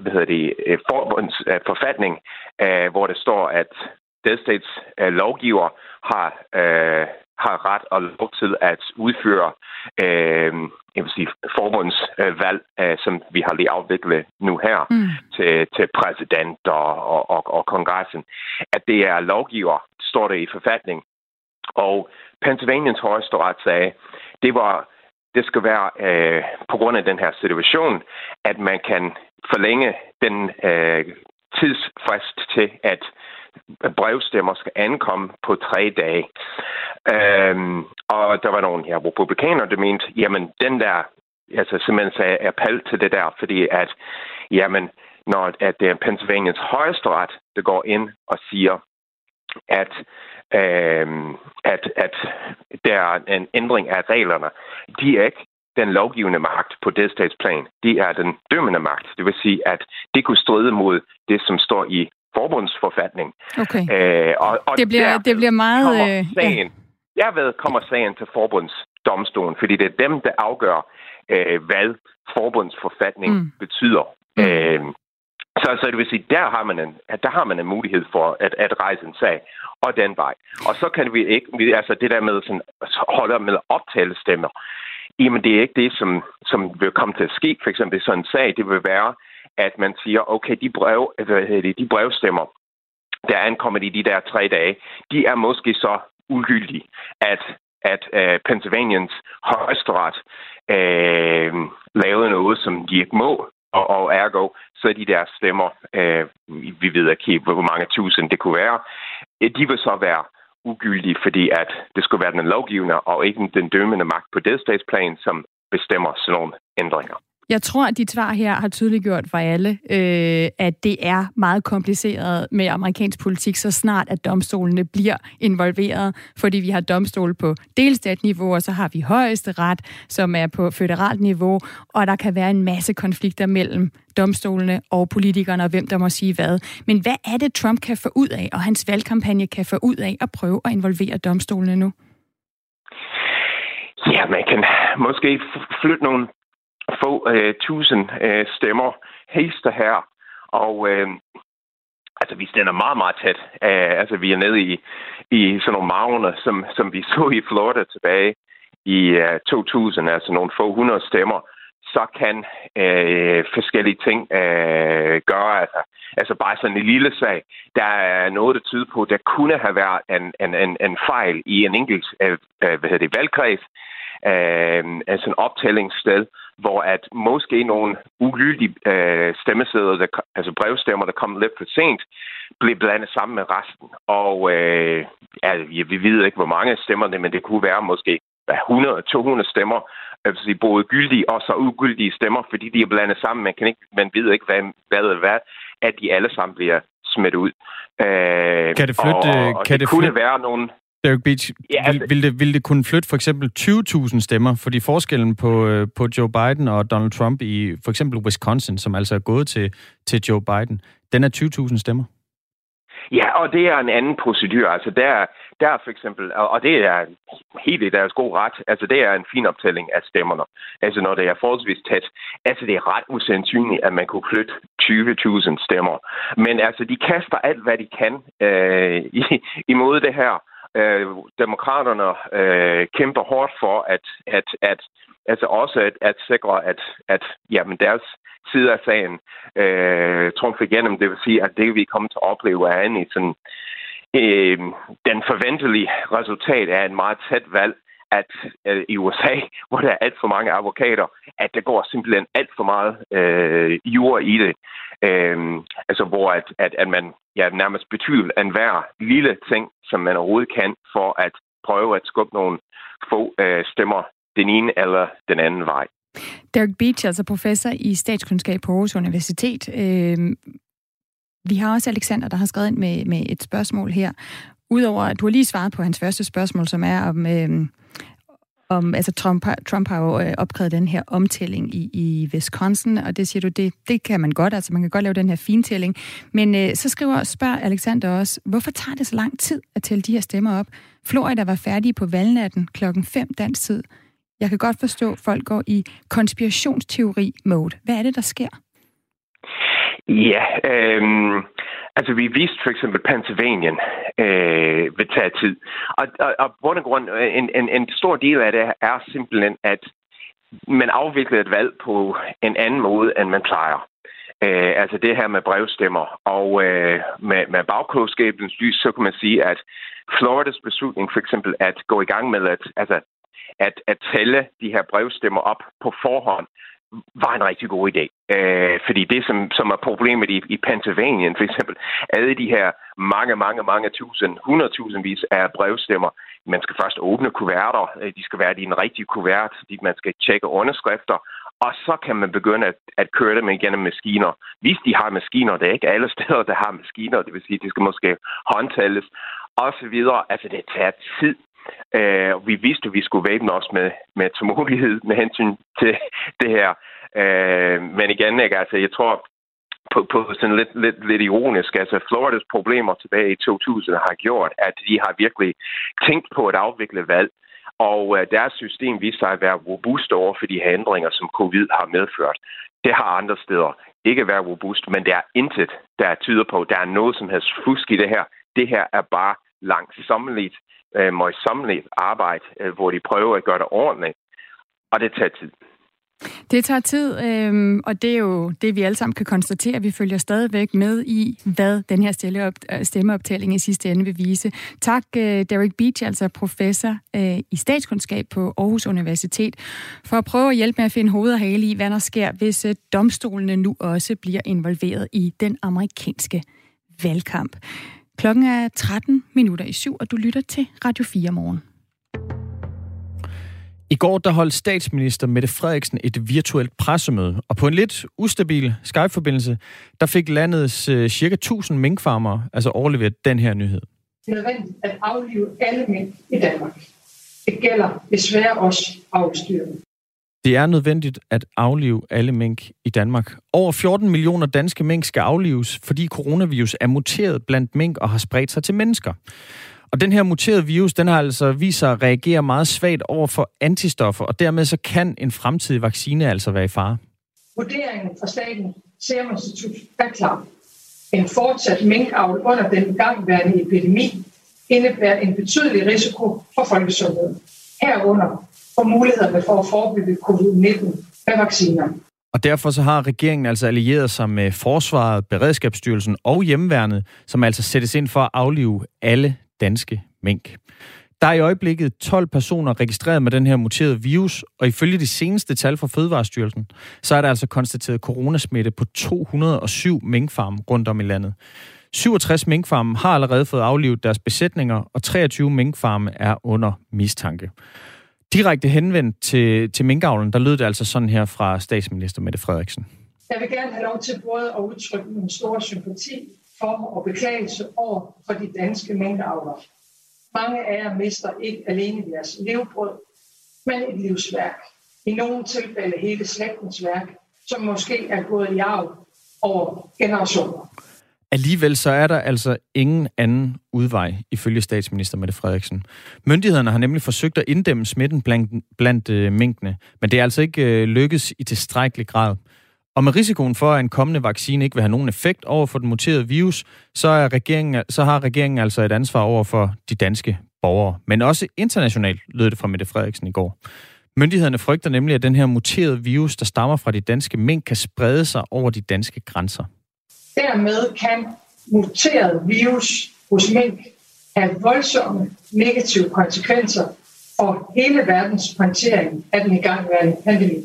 hvad hedder det, forbunds øh, forfatning, øh, hvor det står, at delstates øh, lovgiver har, øh, har ret og lov til at udføre øh, jeg vil sige, forbundsvalg, øh, som vi har lige afviklet nu her mm. til, til præsident og, og, og, og kongressen, at det er lovgiver, står det i forfatning. Og Pennsylvanians højesteret sagde, det var det skal være øh, på grund af den her situation, at man kan forlænge den øh, tidsfrist til, at brevstemmer skal ankomme på tre dage. Øhm, og der var nogle her republikanere, der mente, jamen den der, altså simpelthen sagde appel til det der, fordi at, jamen, når at det er Pennsylvanias højesteret, der går ind og siger, at, øhm, at, at der er en ændring af reglerne. De er ikke den lovgivende magt på delstatsplan. De er den dømmende magt. Det vil sige, at det kunne stride mod det, som står i forbundsforfatning. Okay. Øh, og, og det, bliver, det bliver meget... Kommer øh, sagen, ja. Jeg ved, kommer sagen til forbundsdomstolen, fordi det er dem, der afgør, øh, hvad forbundsforfatning mm. betyder. Mm. Øh, så, så det vil sige, der har man en, der har man en mulighed for at, at rejse en sag, og den vej. Og så kan vi ikke, altså det der med sådan, holde med optale stemmer, jamen det er ikke det, som, som vil komme til at ske. For eksempel sådan en sag, det vil være, at man siger, okay, de, brev, hvad det, de brevstemmer, der er ankommet i de der tre dage, de er måske så ugyldige, at at øh, uh, Pennsylvanians højesteret uh, lavede noget, som de ikke må, og, og ergo, så er de der stemmer, uh, vi ved ikke hvor mange tusind det kunne være, de vil så være ugyldige, fordi at det skulle være den lovgivende og ikke den dømmende magt på delstatsplan, som bestemmer sådan nogle ændringer. Jeg tror, at dit svar her har tydeliggjort for alle, øh, at det er meget kompliceret med amerikansk politik, så snart at domstolene bliver involveret, fordi vi har domstol på delstatniveau, og så har vi højeste ret, som er på føderalt niveau, og der kan være en masse konflikter mellem domstolene og politikerne, og hvem der må sige hvad. Men hvad er det, Trump kan få ud af, og hans valgkampagne kan få ud af at prøve at involvere domstolene nu? Ja, man kan måske flytte nogle få øh, tusind øh, stemmer hester her. Og øh, altså, vi stænder meget, meget tæt. Øh, altså, vi er nede i, i sådan nogle magner, som, som vi (laughs) så i Florida tilbage i øh, 2000, altså nogle få hundrede stemmer så kan øh, forskellige ting øh, gøre. Altså, altså bare sådan en lille sag. Der er noget, der tyder på, at der kunne have været en, en, en, en fejl i en enkelt øh, øh hvad hedder det, valgkreds. Øh, altså en optællingssted, hvor at måske nogle ugyldige øh, stemmesedler, der, altså brevstemmer, der kom lidt for sent, blev blandet sammen med resten. Og øh, ja, vi ved ikke, hvor mange stemmer det, men det kunne være måske 100-200 stemmer, altså både gyldige og så ugyldige stemmer, fordi de er blandet sammen. Man, kan ikke, man ved ikke, hvad, hvad er hvad, at de alle sammen bliver smidt ud. Øh, kan det flytte, og, og kan det, det kunne flytte? være nogle... Derek Beach, ja, altså, vil, vil, det, vil det kunne flytte for eksempel 20.000 stemmer? Fordi forskellen på, øh, på Joe Biden og Donald Trump i for eksempel Wisconsin, som altså er gået til, til Joe Biden, den er 20.000 stemmer. Ja, og det er en anden procedur. Altså der, der for eksempel, og det er helt i deres god ret, altså det er en fin optælling af stemmerne. Altså når det er forholdsvis tæt. Altså det er ret usandsynligt, at man kunne flytte 20.000 stemmer. Men altså de kaster alt, hvad de kan øh, imod det her. Øh, demokraterne øh, kæmper hårdt for at, at, at altså også at, at sikre, at, at jamen deres side af sagen øh, trumfer igennem. Det vil sige, at det vi kommer til at opleve er en i sådan øh, den forventelige resultat er en meget tæt valg, at øh, i USA, (laughs) hvor der er alt for mange advokater, at der går simpelthen alt for meget øh, jord i det. Øh, altså hvor at, at, at man ja, nærmest betyder enhver lille ting, som man overhovedet kan, for at prøve at skubbe nogle få øh, stemmer den ene eller den anden vej. Derek Beach, altså professor i statskundskab på Aarhus Universitet. Øh, vi har også Alexander, der har skrevet ind med, med et spørgsmål her. Udover at du har lige svaret på hans første spørgsmål, som er om, øh, om altså Trump, Trump har jo øh, opkrævet den her omtælling i, i Wisconsin, og det siger du, det, det kan man godt, altså man kan godt lave den her fintælling. Men øh, så skriver, spørger Alexander også, hvorfor tager det så lang tid at tælle de her stemmer op? Florida var færdige på valgnatten klokken 5 dansk tid. Jeg kan godt forstå, at folk går i konspirationsteori-mode. Hvad er det, der sker? Ja, øh, altså vi viste for eksempel Pennsylvania øh, vil tage tid. Og, og, og bund og grund, øh, en, en, en stor del af det er simpelthen, at man afvikler et valg på en anden måde, end man plejer. Øh, altså det her med brevstemmer. Og øh, med, med bagklogskabens lys, så kan man sige, at Floridas beslutning for eksempel at gå i gang med at, altså, at, at tælle de her brevstemmer op på forhånd, var en rigtig god idé. Øh, fordi det, som, som er problemet i, i Pennsylvania, for eksempel, alle de her mange, mange, mange tusind, hundredtusindvis af brevstemmer, man skal først åbne kuverter, øh, de skal være i en rigtig kuvert, man skal tjekke underskrifter, og så kan man begynde at, at køre dem igennem maskiner. Hvis de har maskiner, det er ikke alle steder, der har maskiner, det vil sige, de skal måske håndtales, og så videre. Altså, det tager tid. Øh, vi vidste, at vi skulle væbne os med, med tålmodighed med hensyn til (laughs) det her. Øh, men igen, ikke, altså, jeg tror, på, på sådan lidt, lidt, lidt ironisk, altså Floridas problemer tilbage i 2000 har gjort, at de har virkelig tænkt på at afvikle valg, og øh, deres system viser sig at være robust over for de handlinger, som covid har medført. Det har andre steder ikke været robust, men der er intet, der tyder på, at der er noget som helst fusk i det her. Det her er bare langsommeligt, øh, møjsommeligt arbejde, øh, hvor de prøver at gøre det ordentligt, og det tager tid. Det tager tid, øh, og det er jo det, vi alle sammen kan konstatere. Vi følger stadigvæk med i, hvad den her øh, stemmeoptælling i sidste ende vil vise. Tak, øh, Derek Beach, altså professor øh, i statskundskab på Aarhus Universitet, for at prøve at hjælpe med at finde hoved og hale i, hvad der sker, hvis øh, domstolene nu også bliver involveret i den amerikanske valgkamp. Klokken er 13 minutter i syv, og du lytter til Radio 4 morgen. I går der holdt statsminister Mette Frederiksen et virtuelt pressemøde, og på en lidt ustabil Skype-forbindelse, der fik landets uh, cirka 1000 minkfarmere altså overleveret den her nyhed. Det er nødvendigt at aflive alle mink i Danmark. Det gælder desværre også afstyrene. Det er nødvendigt at aflive alle mink i Danmark. Over 14 millioner danske mink skal aflives, fordi coronavirus er muteret blandt mink og har spredt sig til mennesker. Og den her muterede virus, den har altså vist sig at reagere meget svagt over for antistoffer, og dermed så kan en fremtidig vaccine altså være i fare. Vurderingen fra staten Serum Institut er klar. En fortsat minkavl under den gangværende epidemi indebærer en betydelig risiko for folkesundheden. Herunder for mulighederne for at forebygge covid-19 med vacciner. Og derfor så har regeringen altså allieret sig med Forsvaret, Beredskabsstyrelsen og Hjemmeværnet, som altså sættes ind for at aflive alle danske mink. Der er i øjeblikket 12 personer registreret med den her muterede virus, og ifølge de seneste tal fra Fødevarestyrelsen, så er der altså konstateret coronasmitte på 207 minkfarme rundt om i landet. 67 minkfarme har allerede fået aflivet deres besætninger, og 23 minkfarme er under mistanke. Direkte henvendt til, til minkavlen, der lød det altså sådan her fra statsminister Mette Frederiksen. Jeg vil gerne have lov til både at udtrykke min store sympati for og beklagelse over for de danske minkavlere. Mange af jer mister ikke alene deres levebrød, men et livsværk. I nogle tilfælde hele slægtens værk, som måske er gået i arv over generationer. Alligevel så er der altså ingen anden udvej, ifølge statsminister Mette Frederiksen. Myndighederne har nemlig forsøgt at inddæmme smitten blandt, blandt øh, minkene, men det er altså ikke øh, lykkes i tilstrækkelig grad. Og med risikoen for, at en kommende vaccine ikke vil have nogen effekt over for den muterede virus, så, er regeringen, så har regeringen altså et ansvar over for de danske borgere. Men også internationalt, lød det fra Mette Frederiksen i går. Myndighederne frygter nemlig, at den her muterede virus, der stammer fra de danske mink, kan sprede sig over de danske grænser. Dermed kan muteret virus hos mink have voldsomme negative konsekvenser for hele verdens håndtering af den igangværende pandemi.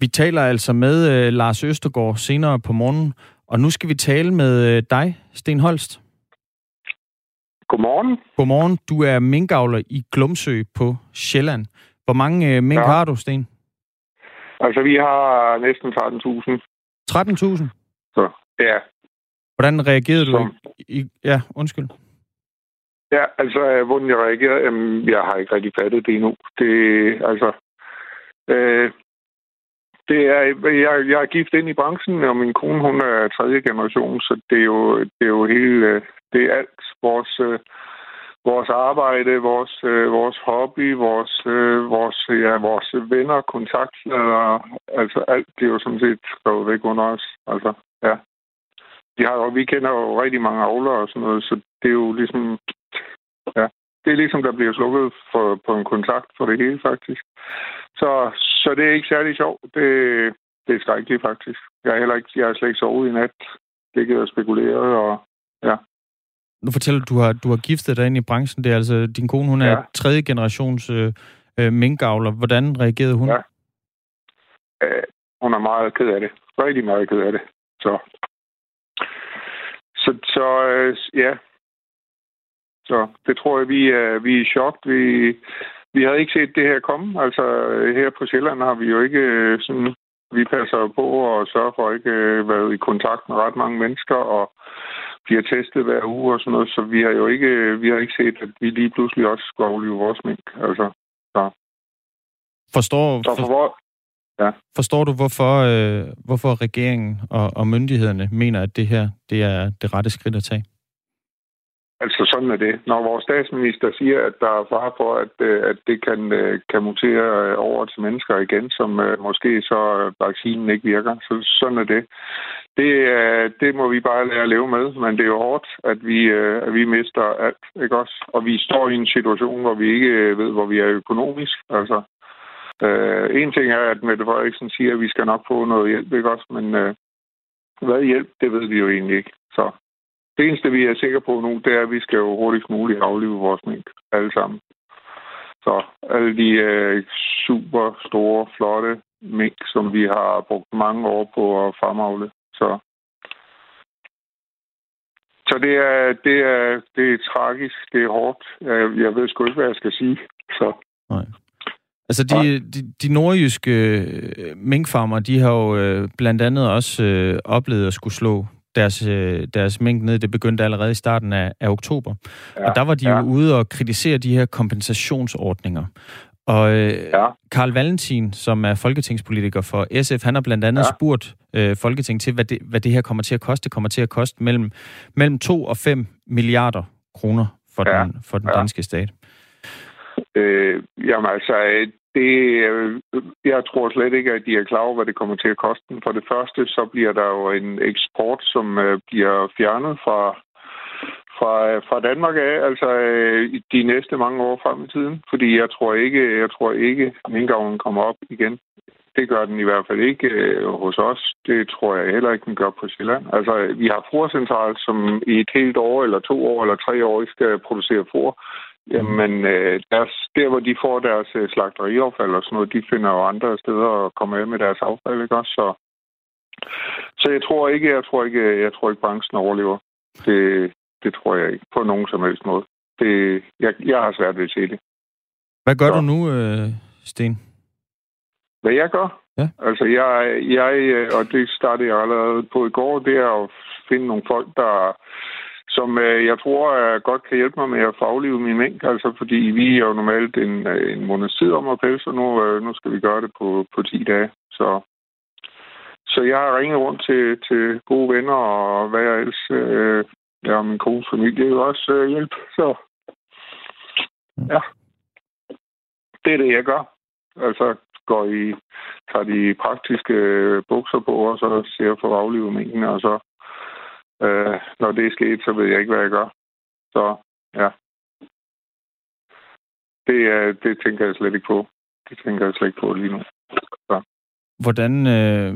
Vi taler altså med øh, Lars Østergaard senere på morgen, og nu skal vi tale med øh, dig, Sten Holst. Godmorgen. Godmorgen. Du er minkavler i Glumsø på Sjælland. Hvor mange øh, mink ja. har du, Sten? Altså, vi har næsten 13.000. 13.000? Så, ja. Hvordan reagerede du? Som- I, ja, undskyld. Ja, altså, øh, hvordan jeg reagerer, jamen, jeg har ikke rigtig fattet det endnu. Det, altså, øh, det er, jeg, jeg er gift ind i branchen, og min kone, hun er tredje generation, så det er jo, det er jo hele, øh, det er alt vores, øh, vores arbejde, vores, øh, vores hobby, vores, øh, vores, ja, vores venner, kontaktflader, altså alt, det er jo sådan set skrevet væk under os. Altså, ja. Vi, har, jo- vi kender jo rigtig mange avlere og sådan noget, så det er jo ligesom, ja, det er ligesom, der bliver slukket for, på en kontakt for det hele, faktisk. Så, så det er ikke særlig sjovt. Det, det er skrækkeligt, faktisk. Jeg har heller ikke, jeg har slet ikke sovet i nat. Det og spekuleret, og ja. Nu fortæller du, du har, du har giftet dig ind i branchen. Det er altså, din kone, hun er Ja. tredje generations øh, øh, minkavler. Hvordan reagerede hun? Ja. Øh, hun er meget ked af det. Rigtig meget ked af det. Så, så, så øh, ja. Så det tror jeg, vi er, vi er i chok. Vi, vi havde ikke set det her komme. Altså øh, her på Sjælland har vi jo ikke øh, sådan... Vi passer på og sørger for at ikke øh, være i kontakt med ret mange mennesker, og bliver testet hver uge og sådan noget, så vi har jo ikke, vi har ikke set, at vi lige pludselig også skulle aflive vores mink. Altså, så. Forstår, Så for for, ja. forstår du, hvorfor, øh, hvorfor regeringen og, og myndighederne mener, at det her det er det rette skridt at tage? Altså sådan er det. Når vores statsminister siger, at der er fare for, at, øh, at det kan, øh, kan mutere øh, over til mennesker igen, som måske så vaccinen ikke virker, så sådan er det. Det, det må vi bare lære at leve med, men det er jo hårdt, at vi, at vi mister alt, ikke også? Og vi står i en situation, hvor vi ikke ved, hvor vi er økonomisk. Altså, øh, en ting er, at Mette Frederiksen siger, at vi skal nok få noget hjælp, ikke også? Men øh, hvad hjælp, det ved vi jo egentlig ikke. Så det eneste, vi er sikre på nu, det er, at vi skal jo hurtigst muligt aflive vores mink. Alle sammen. Så alle de øh, super store, flotte mink, som vi har brugt mange år på at fremavle. Så, så det, er, det, er, det er tragisk. Det er hårdt. Jeg, jeg ved sgu ikke, hvad jeg skal sige. Så. Nej. Altså, de, de, de nordjyske øh, minkfarmer, de har jo øh, blandt andet også øh, oplevet at skulle slå deres, øh, deres mink ned. Det begyndte allerede i starten af, af oktober. Ja, og der var de ja. jo ude og kritisere de her kompensationsordninger. Og øh, ja. Karl Valentin, som er folketingspolitiker for SF, han har blandt andet ja. spurgt øh, Folketinget til, hvad det, hvad det her kommer til at koste. Det kommer til at koste mellem, mellem 2 og 5 milliarder kroner for ja. den, for den ja. danske stat. Øh, jamen altså, det, øh, jeg tror slet ikke, at de er klar over, hvad det kommer til at koste dem. For det første, så bliver der jo en eksport, som øh, bliver fjernet fra, fra, fra Danmark af, altså øh, de næste mange år frem i tiden. Fordi jeg tror ikke, jeg tror ikke, minkavlen kommer op igen. Det gør den i hvert fald ikke øh, hos os. Det tror jeg heller ikke, den gør på Sjælland. Altså, vi har forcentral, som i et helt år, eller to år, eller tre år skal producere for. Jamen, øh, deres, der hvor de får deres øh, slagteriaffald og sådan noget, de finder jo andre steder at komme af med deres affald, ikke også? Så, så jeg tror ikke, jeg tror ikke, jeg tror ikke branchen overlever. Det, det tror jeg ikke på nogen som helst måde. Det, jeg, jeg har svært ved at se det. Hvad gør så. du nu, øh, Sten? Hvad jeg gør? Ja. Altså, jeg, jeg, og det startede jeg allerede på i går, det er at finde nogle folk, der som øh, jeg tror øh, godt kan hjælpe mig med at faglive min mink, altså fordi vi er jo normalt en, øh, en måneds tid om at pelse, og nu, øh, nu skal vi gøre det på, på 10 dage. Så, så jeg har ringet rundt til, til gode venner og hvad jeg ellers, øh, ja, min kones familie vil også øh, hjælpe, Så ja, det er det, jeg gør. Altså går i, tager de praktiske øh, bukser på, og så ser jeg for aflivet minken, og så Øh, når det er sket, så ved jeg ikke, hvad jeg gør. Så ja. Det, øh, det tænker jeg slet ikke på. Det tænker jeg slet ikke på lige nu. Så. Hvordan øh,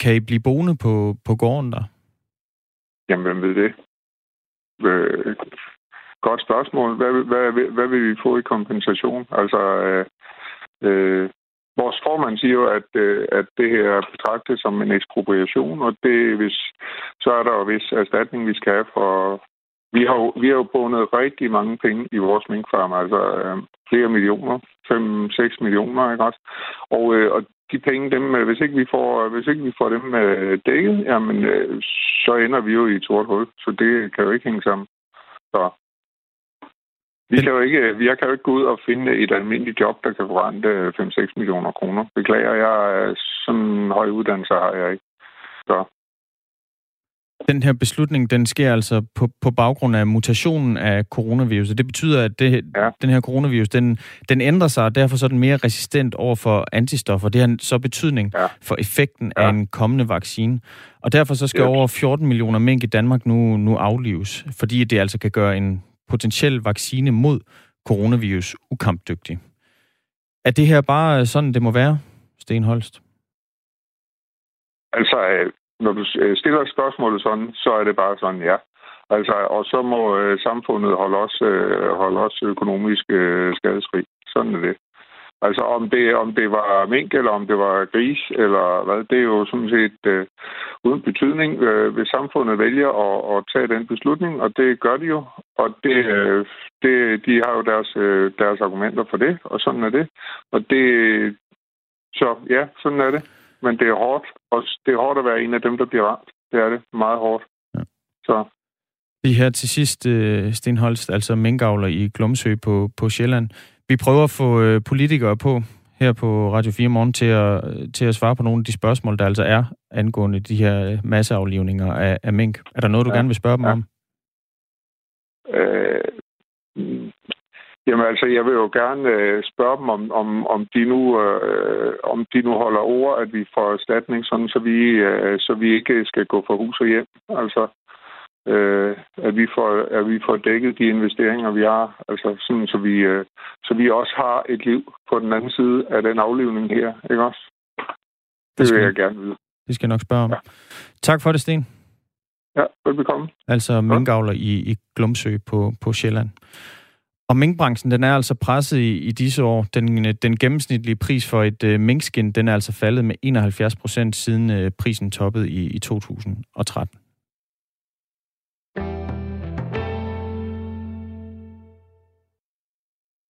kan I blive boende på, på gården der? Jamen, hvem ved det? Øh, godt spørgsmål. Hvad, hvad, hvad, hvad vil vi få i kompensation? Altså, øh, øh, vores formand siger jo, at, øh, at det her er betragtet som en ekspropriation, og det, hvis, så er der jo vis erstatning, vi skal have for... Vi har, jo, vi har jo bundet rigtig mange penge i vores minkfarm, altså øh, flere millioner, 5-6 millioner, ikke også? Og, øh, og de penge, dem, øh, hvis ikke vi får, hvis ikke vi får dem øh, dækket, jamen, øh, så ender vi jo i et sort hul. Så det kan jo ikke hænge sammen. Så vi kan jo ikke, jeg kan jo ikke gå ud og finde et almindeligt job, der kan forrente 5-6 millioner kroner. Beklager, jeg sådan en høj uddannelse har jeg ikke. Så den her beslutning, den sker altså på, på baggrund af mutationen af coronavirus. Det betyder, at det, ja. den her coronavirus, den, den ændrer sig, og derfor så er den mere resistent over for antistoffer. Det har så betydning ja. for effekten ja. af en kommende vaccine. Og derfor så skal ja. over 14 millioner mink i Danmark nu, nu aflives, fordi det altså kan gøre en potentiel vaccine mod coronavirus ukampdygtig. Er det her bare øh, sådan, det må være, Sten Holst? Altså, øh, når du øh, stiller spørgsmålet sådan, så er det bare sådan, ja. Altså, og så må øh, samfundet holde os, øh, holde os økonomisk øh, skadesfri. Sådan er det. Altså, om det, om det var mink, eller om det var gris, eller hvad, det er jo sådan set øh, uden betydning. Øh, hvis samfundet vælger at, at tage den beslutning, og det gør de jo, og det, øh, det, de har jo deres, øh, deres argumenter for det, og sådan er det. Og det, så ja, sådan er det men det er hårdt. Og det er hårdt at være en af dem, der bliver ramt. Det er det. Meget hårdt. Ja. Så. Lige her til sidst, øh, Sten Holst, altså minkavler i Glumsø på, på Sjælland. Vi prøver at få øh, politikere på her på Radio 4 morgen til at, til at svare på nogle af de spørgsmål, der altså er angående de her masseaflivninger af, af mink. Er der noget, du ja. gerne vil spørge dem ja. om? Øh, Jamen altså, jeg vil jo gerne øh, spørge dem, om, om, om, de nu, øh, om de nu holder ord, at vi får erstatning, sådan, så, vi, øh, så vi ikke skal gå for hus og hjem. Altså, øh, at, vi får, at vi får dækket de investeringer, vi har. Altså, sådan, så, vi, øh, så vi også har et liv på den anden side af den aflivning her, ikke også? Det, det vil jeg gerne vide. Det skal jeg nok spørge om. Ja. Tak for det, Sten. Ja, velbekomme. Altså minkavler i, i Glumsø på, på Sjælland. Og minkbranchen, den er altså presset i, i disse år. Den, den gennemsnitlige pris for et øh, minkskin, den er altså faldet med 71 procent siden øh, prisen toppede i, i 2013.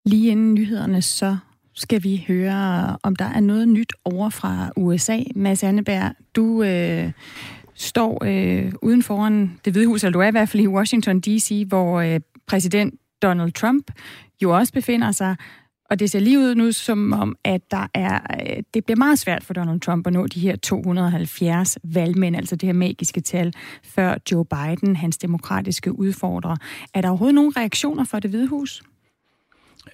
Lige inden nyhederne, så skal vi høre, om der er noget nyt over fra USA. Mads Anneberg, du øh, står øh, uden foran det hvide hus, eller du er i hvert fald i Washington D.C., hvor øh, præsident Donald Trump jo også befinder sig. Og det ser lige ud nu som om, at der er, øh, det bliver meget svært for Donald Trump at nå de her 270 valgmænd, altså det her magiske tal, før Joe Biden, hans demokratiske udfordrer. Er der overhovedet nogen reaktioner fra det hvide hus?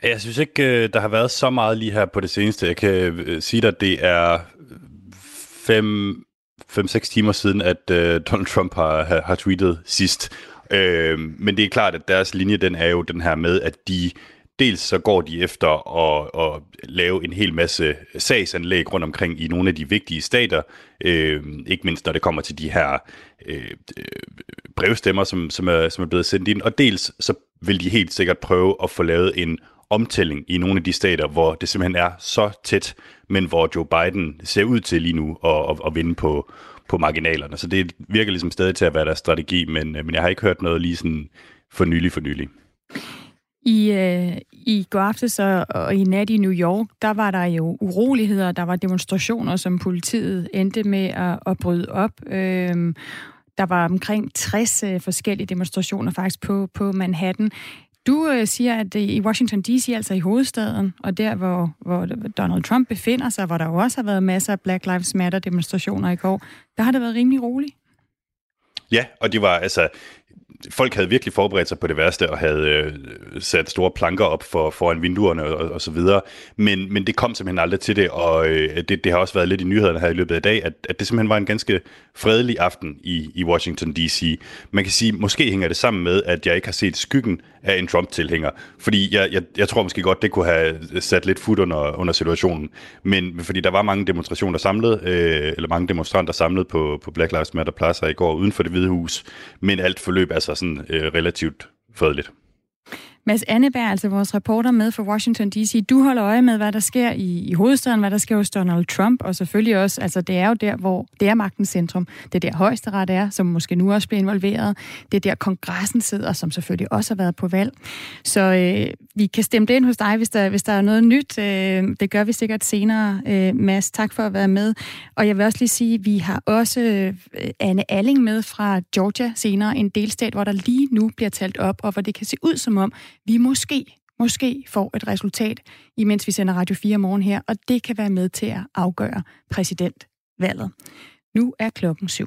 Jeg synes ikke, øh, der har været så meget lige her på det seneste. Jeg kan øh, sige dig, at det er fem, 5-6 timer siden, at øh, Donald Trump har, har tweetet sidst. Øh, men det er klart, at deres linje, den er jo den her med, at de dels så går de efter at, at lave en hel masse sagsanlæg rundt omkring i nogle af de vigtige stater, øh, ikke mindst når det kommer til de her øh, brevstemmer, som, som, er, som er blevet sendt ind, og dels så vil de helt sikkert prøve at få lavet en omtælling i nogle af de stater, hvor det simpelthen er så tæt, men hvor Joe Biden ser ud til lige nu at, at, at vinde på, på marginalerne. Så det virker ligesom stadig til at være deres strategi, men, øh, men jeg har ikke hørt noget lige sådan for nylig for nylig. I, øh, I går aftes og, og i nat i New York, der var der jo uroligheder, der var demonstrationer, som politiet endte med at, at bryde op. Øh, der var omkring 60 øh, forskellige demonstrationer faktisk på, på Manhattan. Du øh, siger, at øh, i Washington D.C., altså i hovedstaden, og der, hvor, hvor Donald Trump befinder sig, hvor der jo også har været masser af Black Lives Matter-demonstrationer i går, der har det været rimelig roligt. Ja, og det var altså folk havde virkelig forberedt sig på det værste og havde øh, sat store planker op for foran vinduerne og, og så videre. Men, men det kom simpelthen aldrig til det, og øh, det, det har også været lidt i nyhederne her i løbet af dag, at, at det simpelthen var en ganske fredelig aften i, i Washington D.C. Man kan sige, måske hænger det sammen med, at jeg ikke har set skyggen af en Trump-tilhænger, fordi jeg, jeg, jeg tror måske godt, det kunne have sat lidt fod under, under situationen. Men fordi der var mange demonstrationer samlet, øh, eller mange demonstranter samlet på, på Black Lives Matter pladser i går uden for det hvide hus, men alt forløb sig sådan øh, relativt fredeligt. Mads Anneberg, altså vores reporter med for Washington D.C., du holder øje med, hvad der sker i, i hovedstaden, hvad der sker hos Donald Trump, og selvfølgelig også, altså det er jo der, hvor det er magtens centrum. Det er der højesteret er, som måske nu også bliver involveret. Det er der kongressen sidder, som selvfølgelig også har været på valg. Så øh, vi kan stemme det ind hos dig, hvis der, hvis der er noget nyt. Øh, det gør vi sikkert senere. Øh, Mads, tak for at være med. Og jeg vil også lige sige, vi har også øh, Anne Alling med fra Georgia senere, en delstat, hvor der lige nu bliver talt op, og hvor det kan se ud som om, vi måske måske får et resultat, imens vi sender Radio 4 morgen her, og det kan være med til at afgøre præsidentvalget. Nu er klokken syv.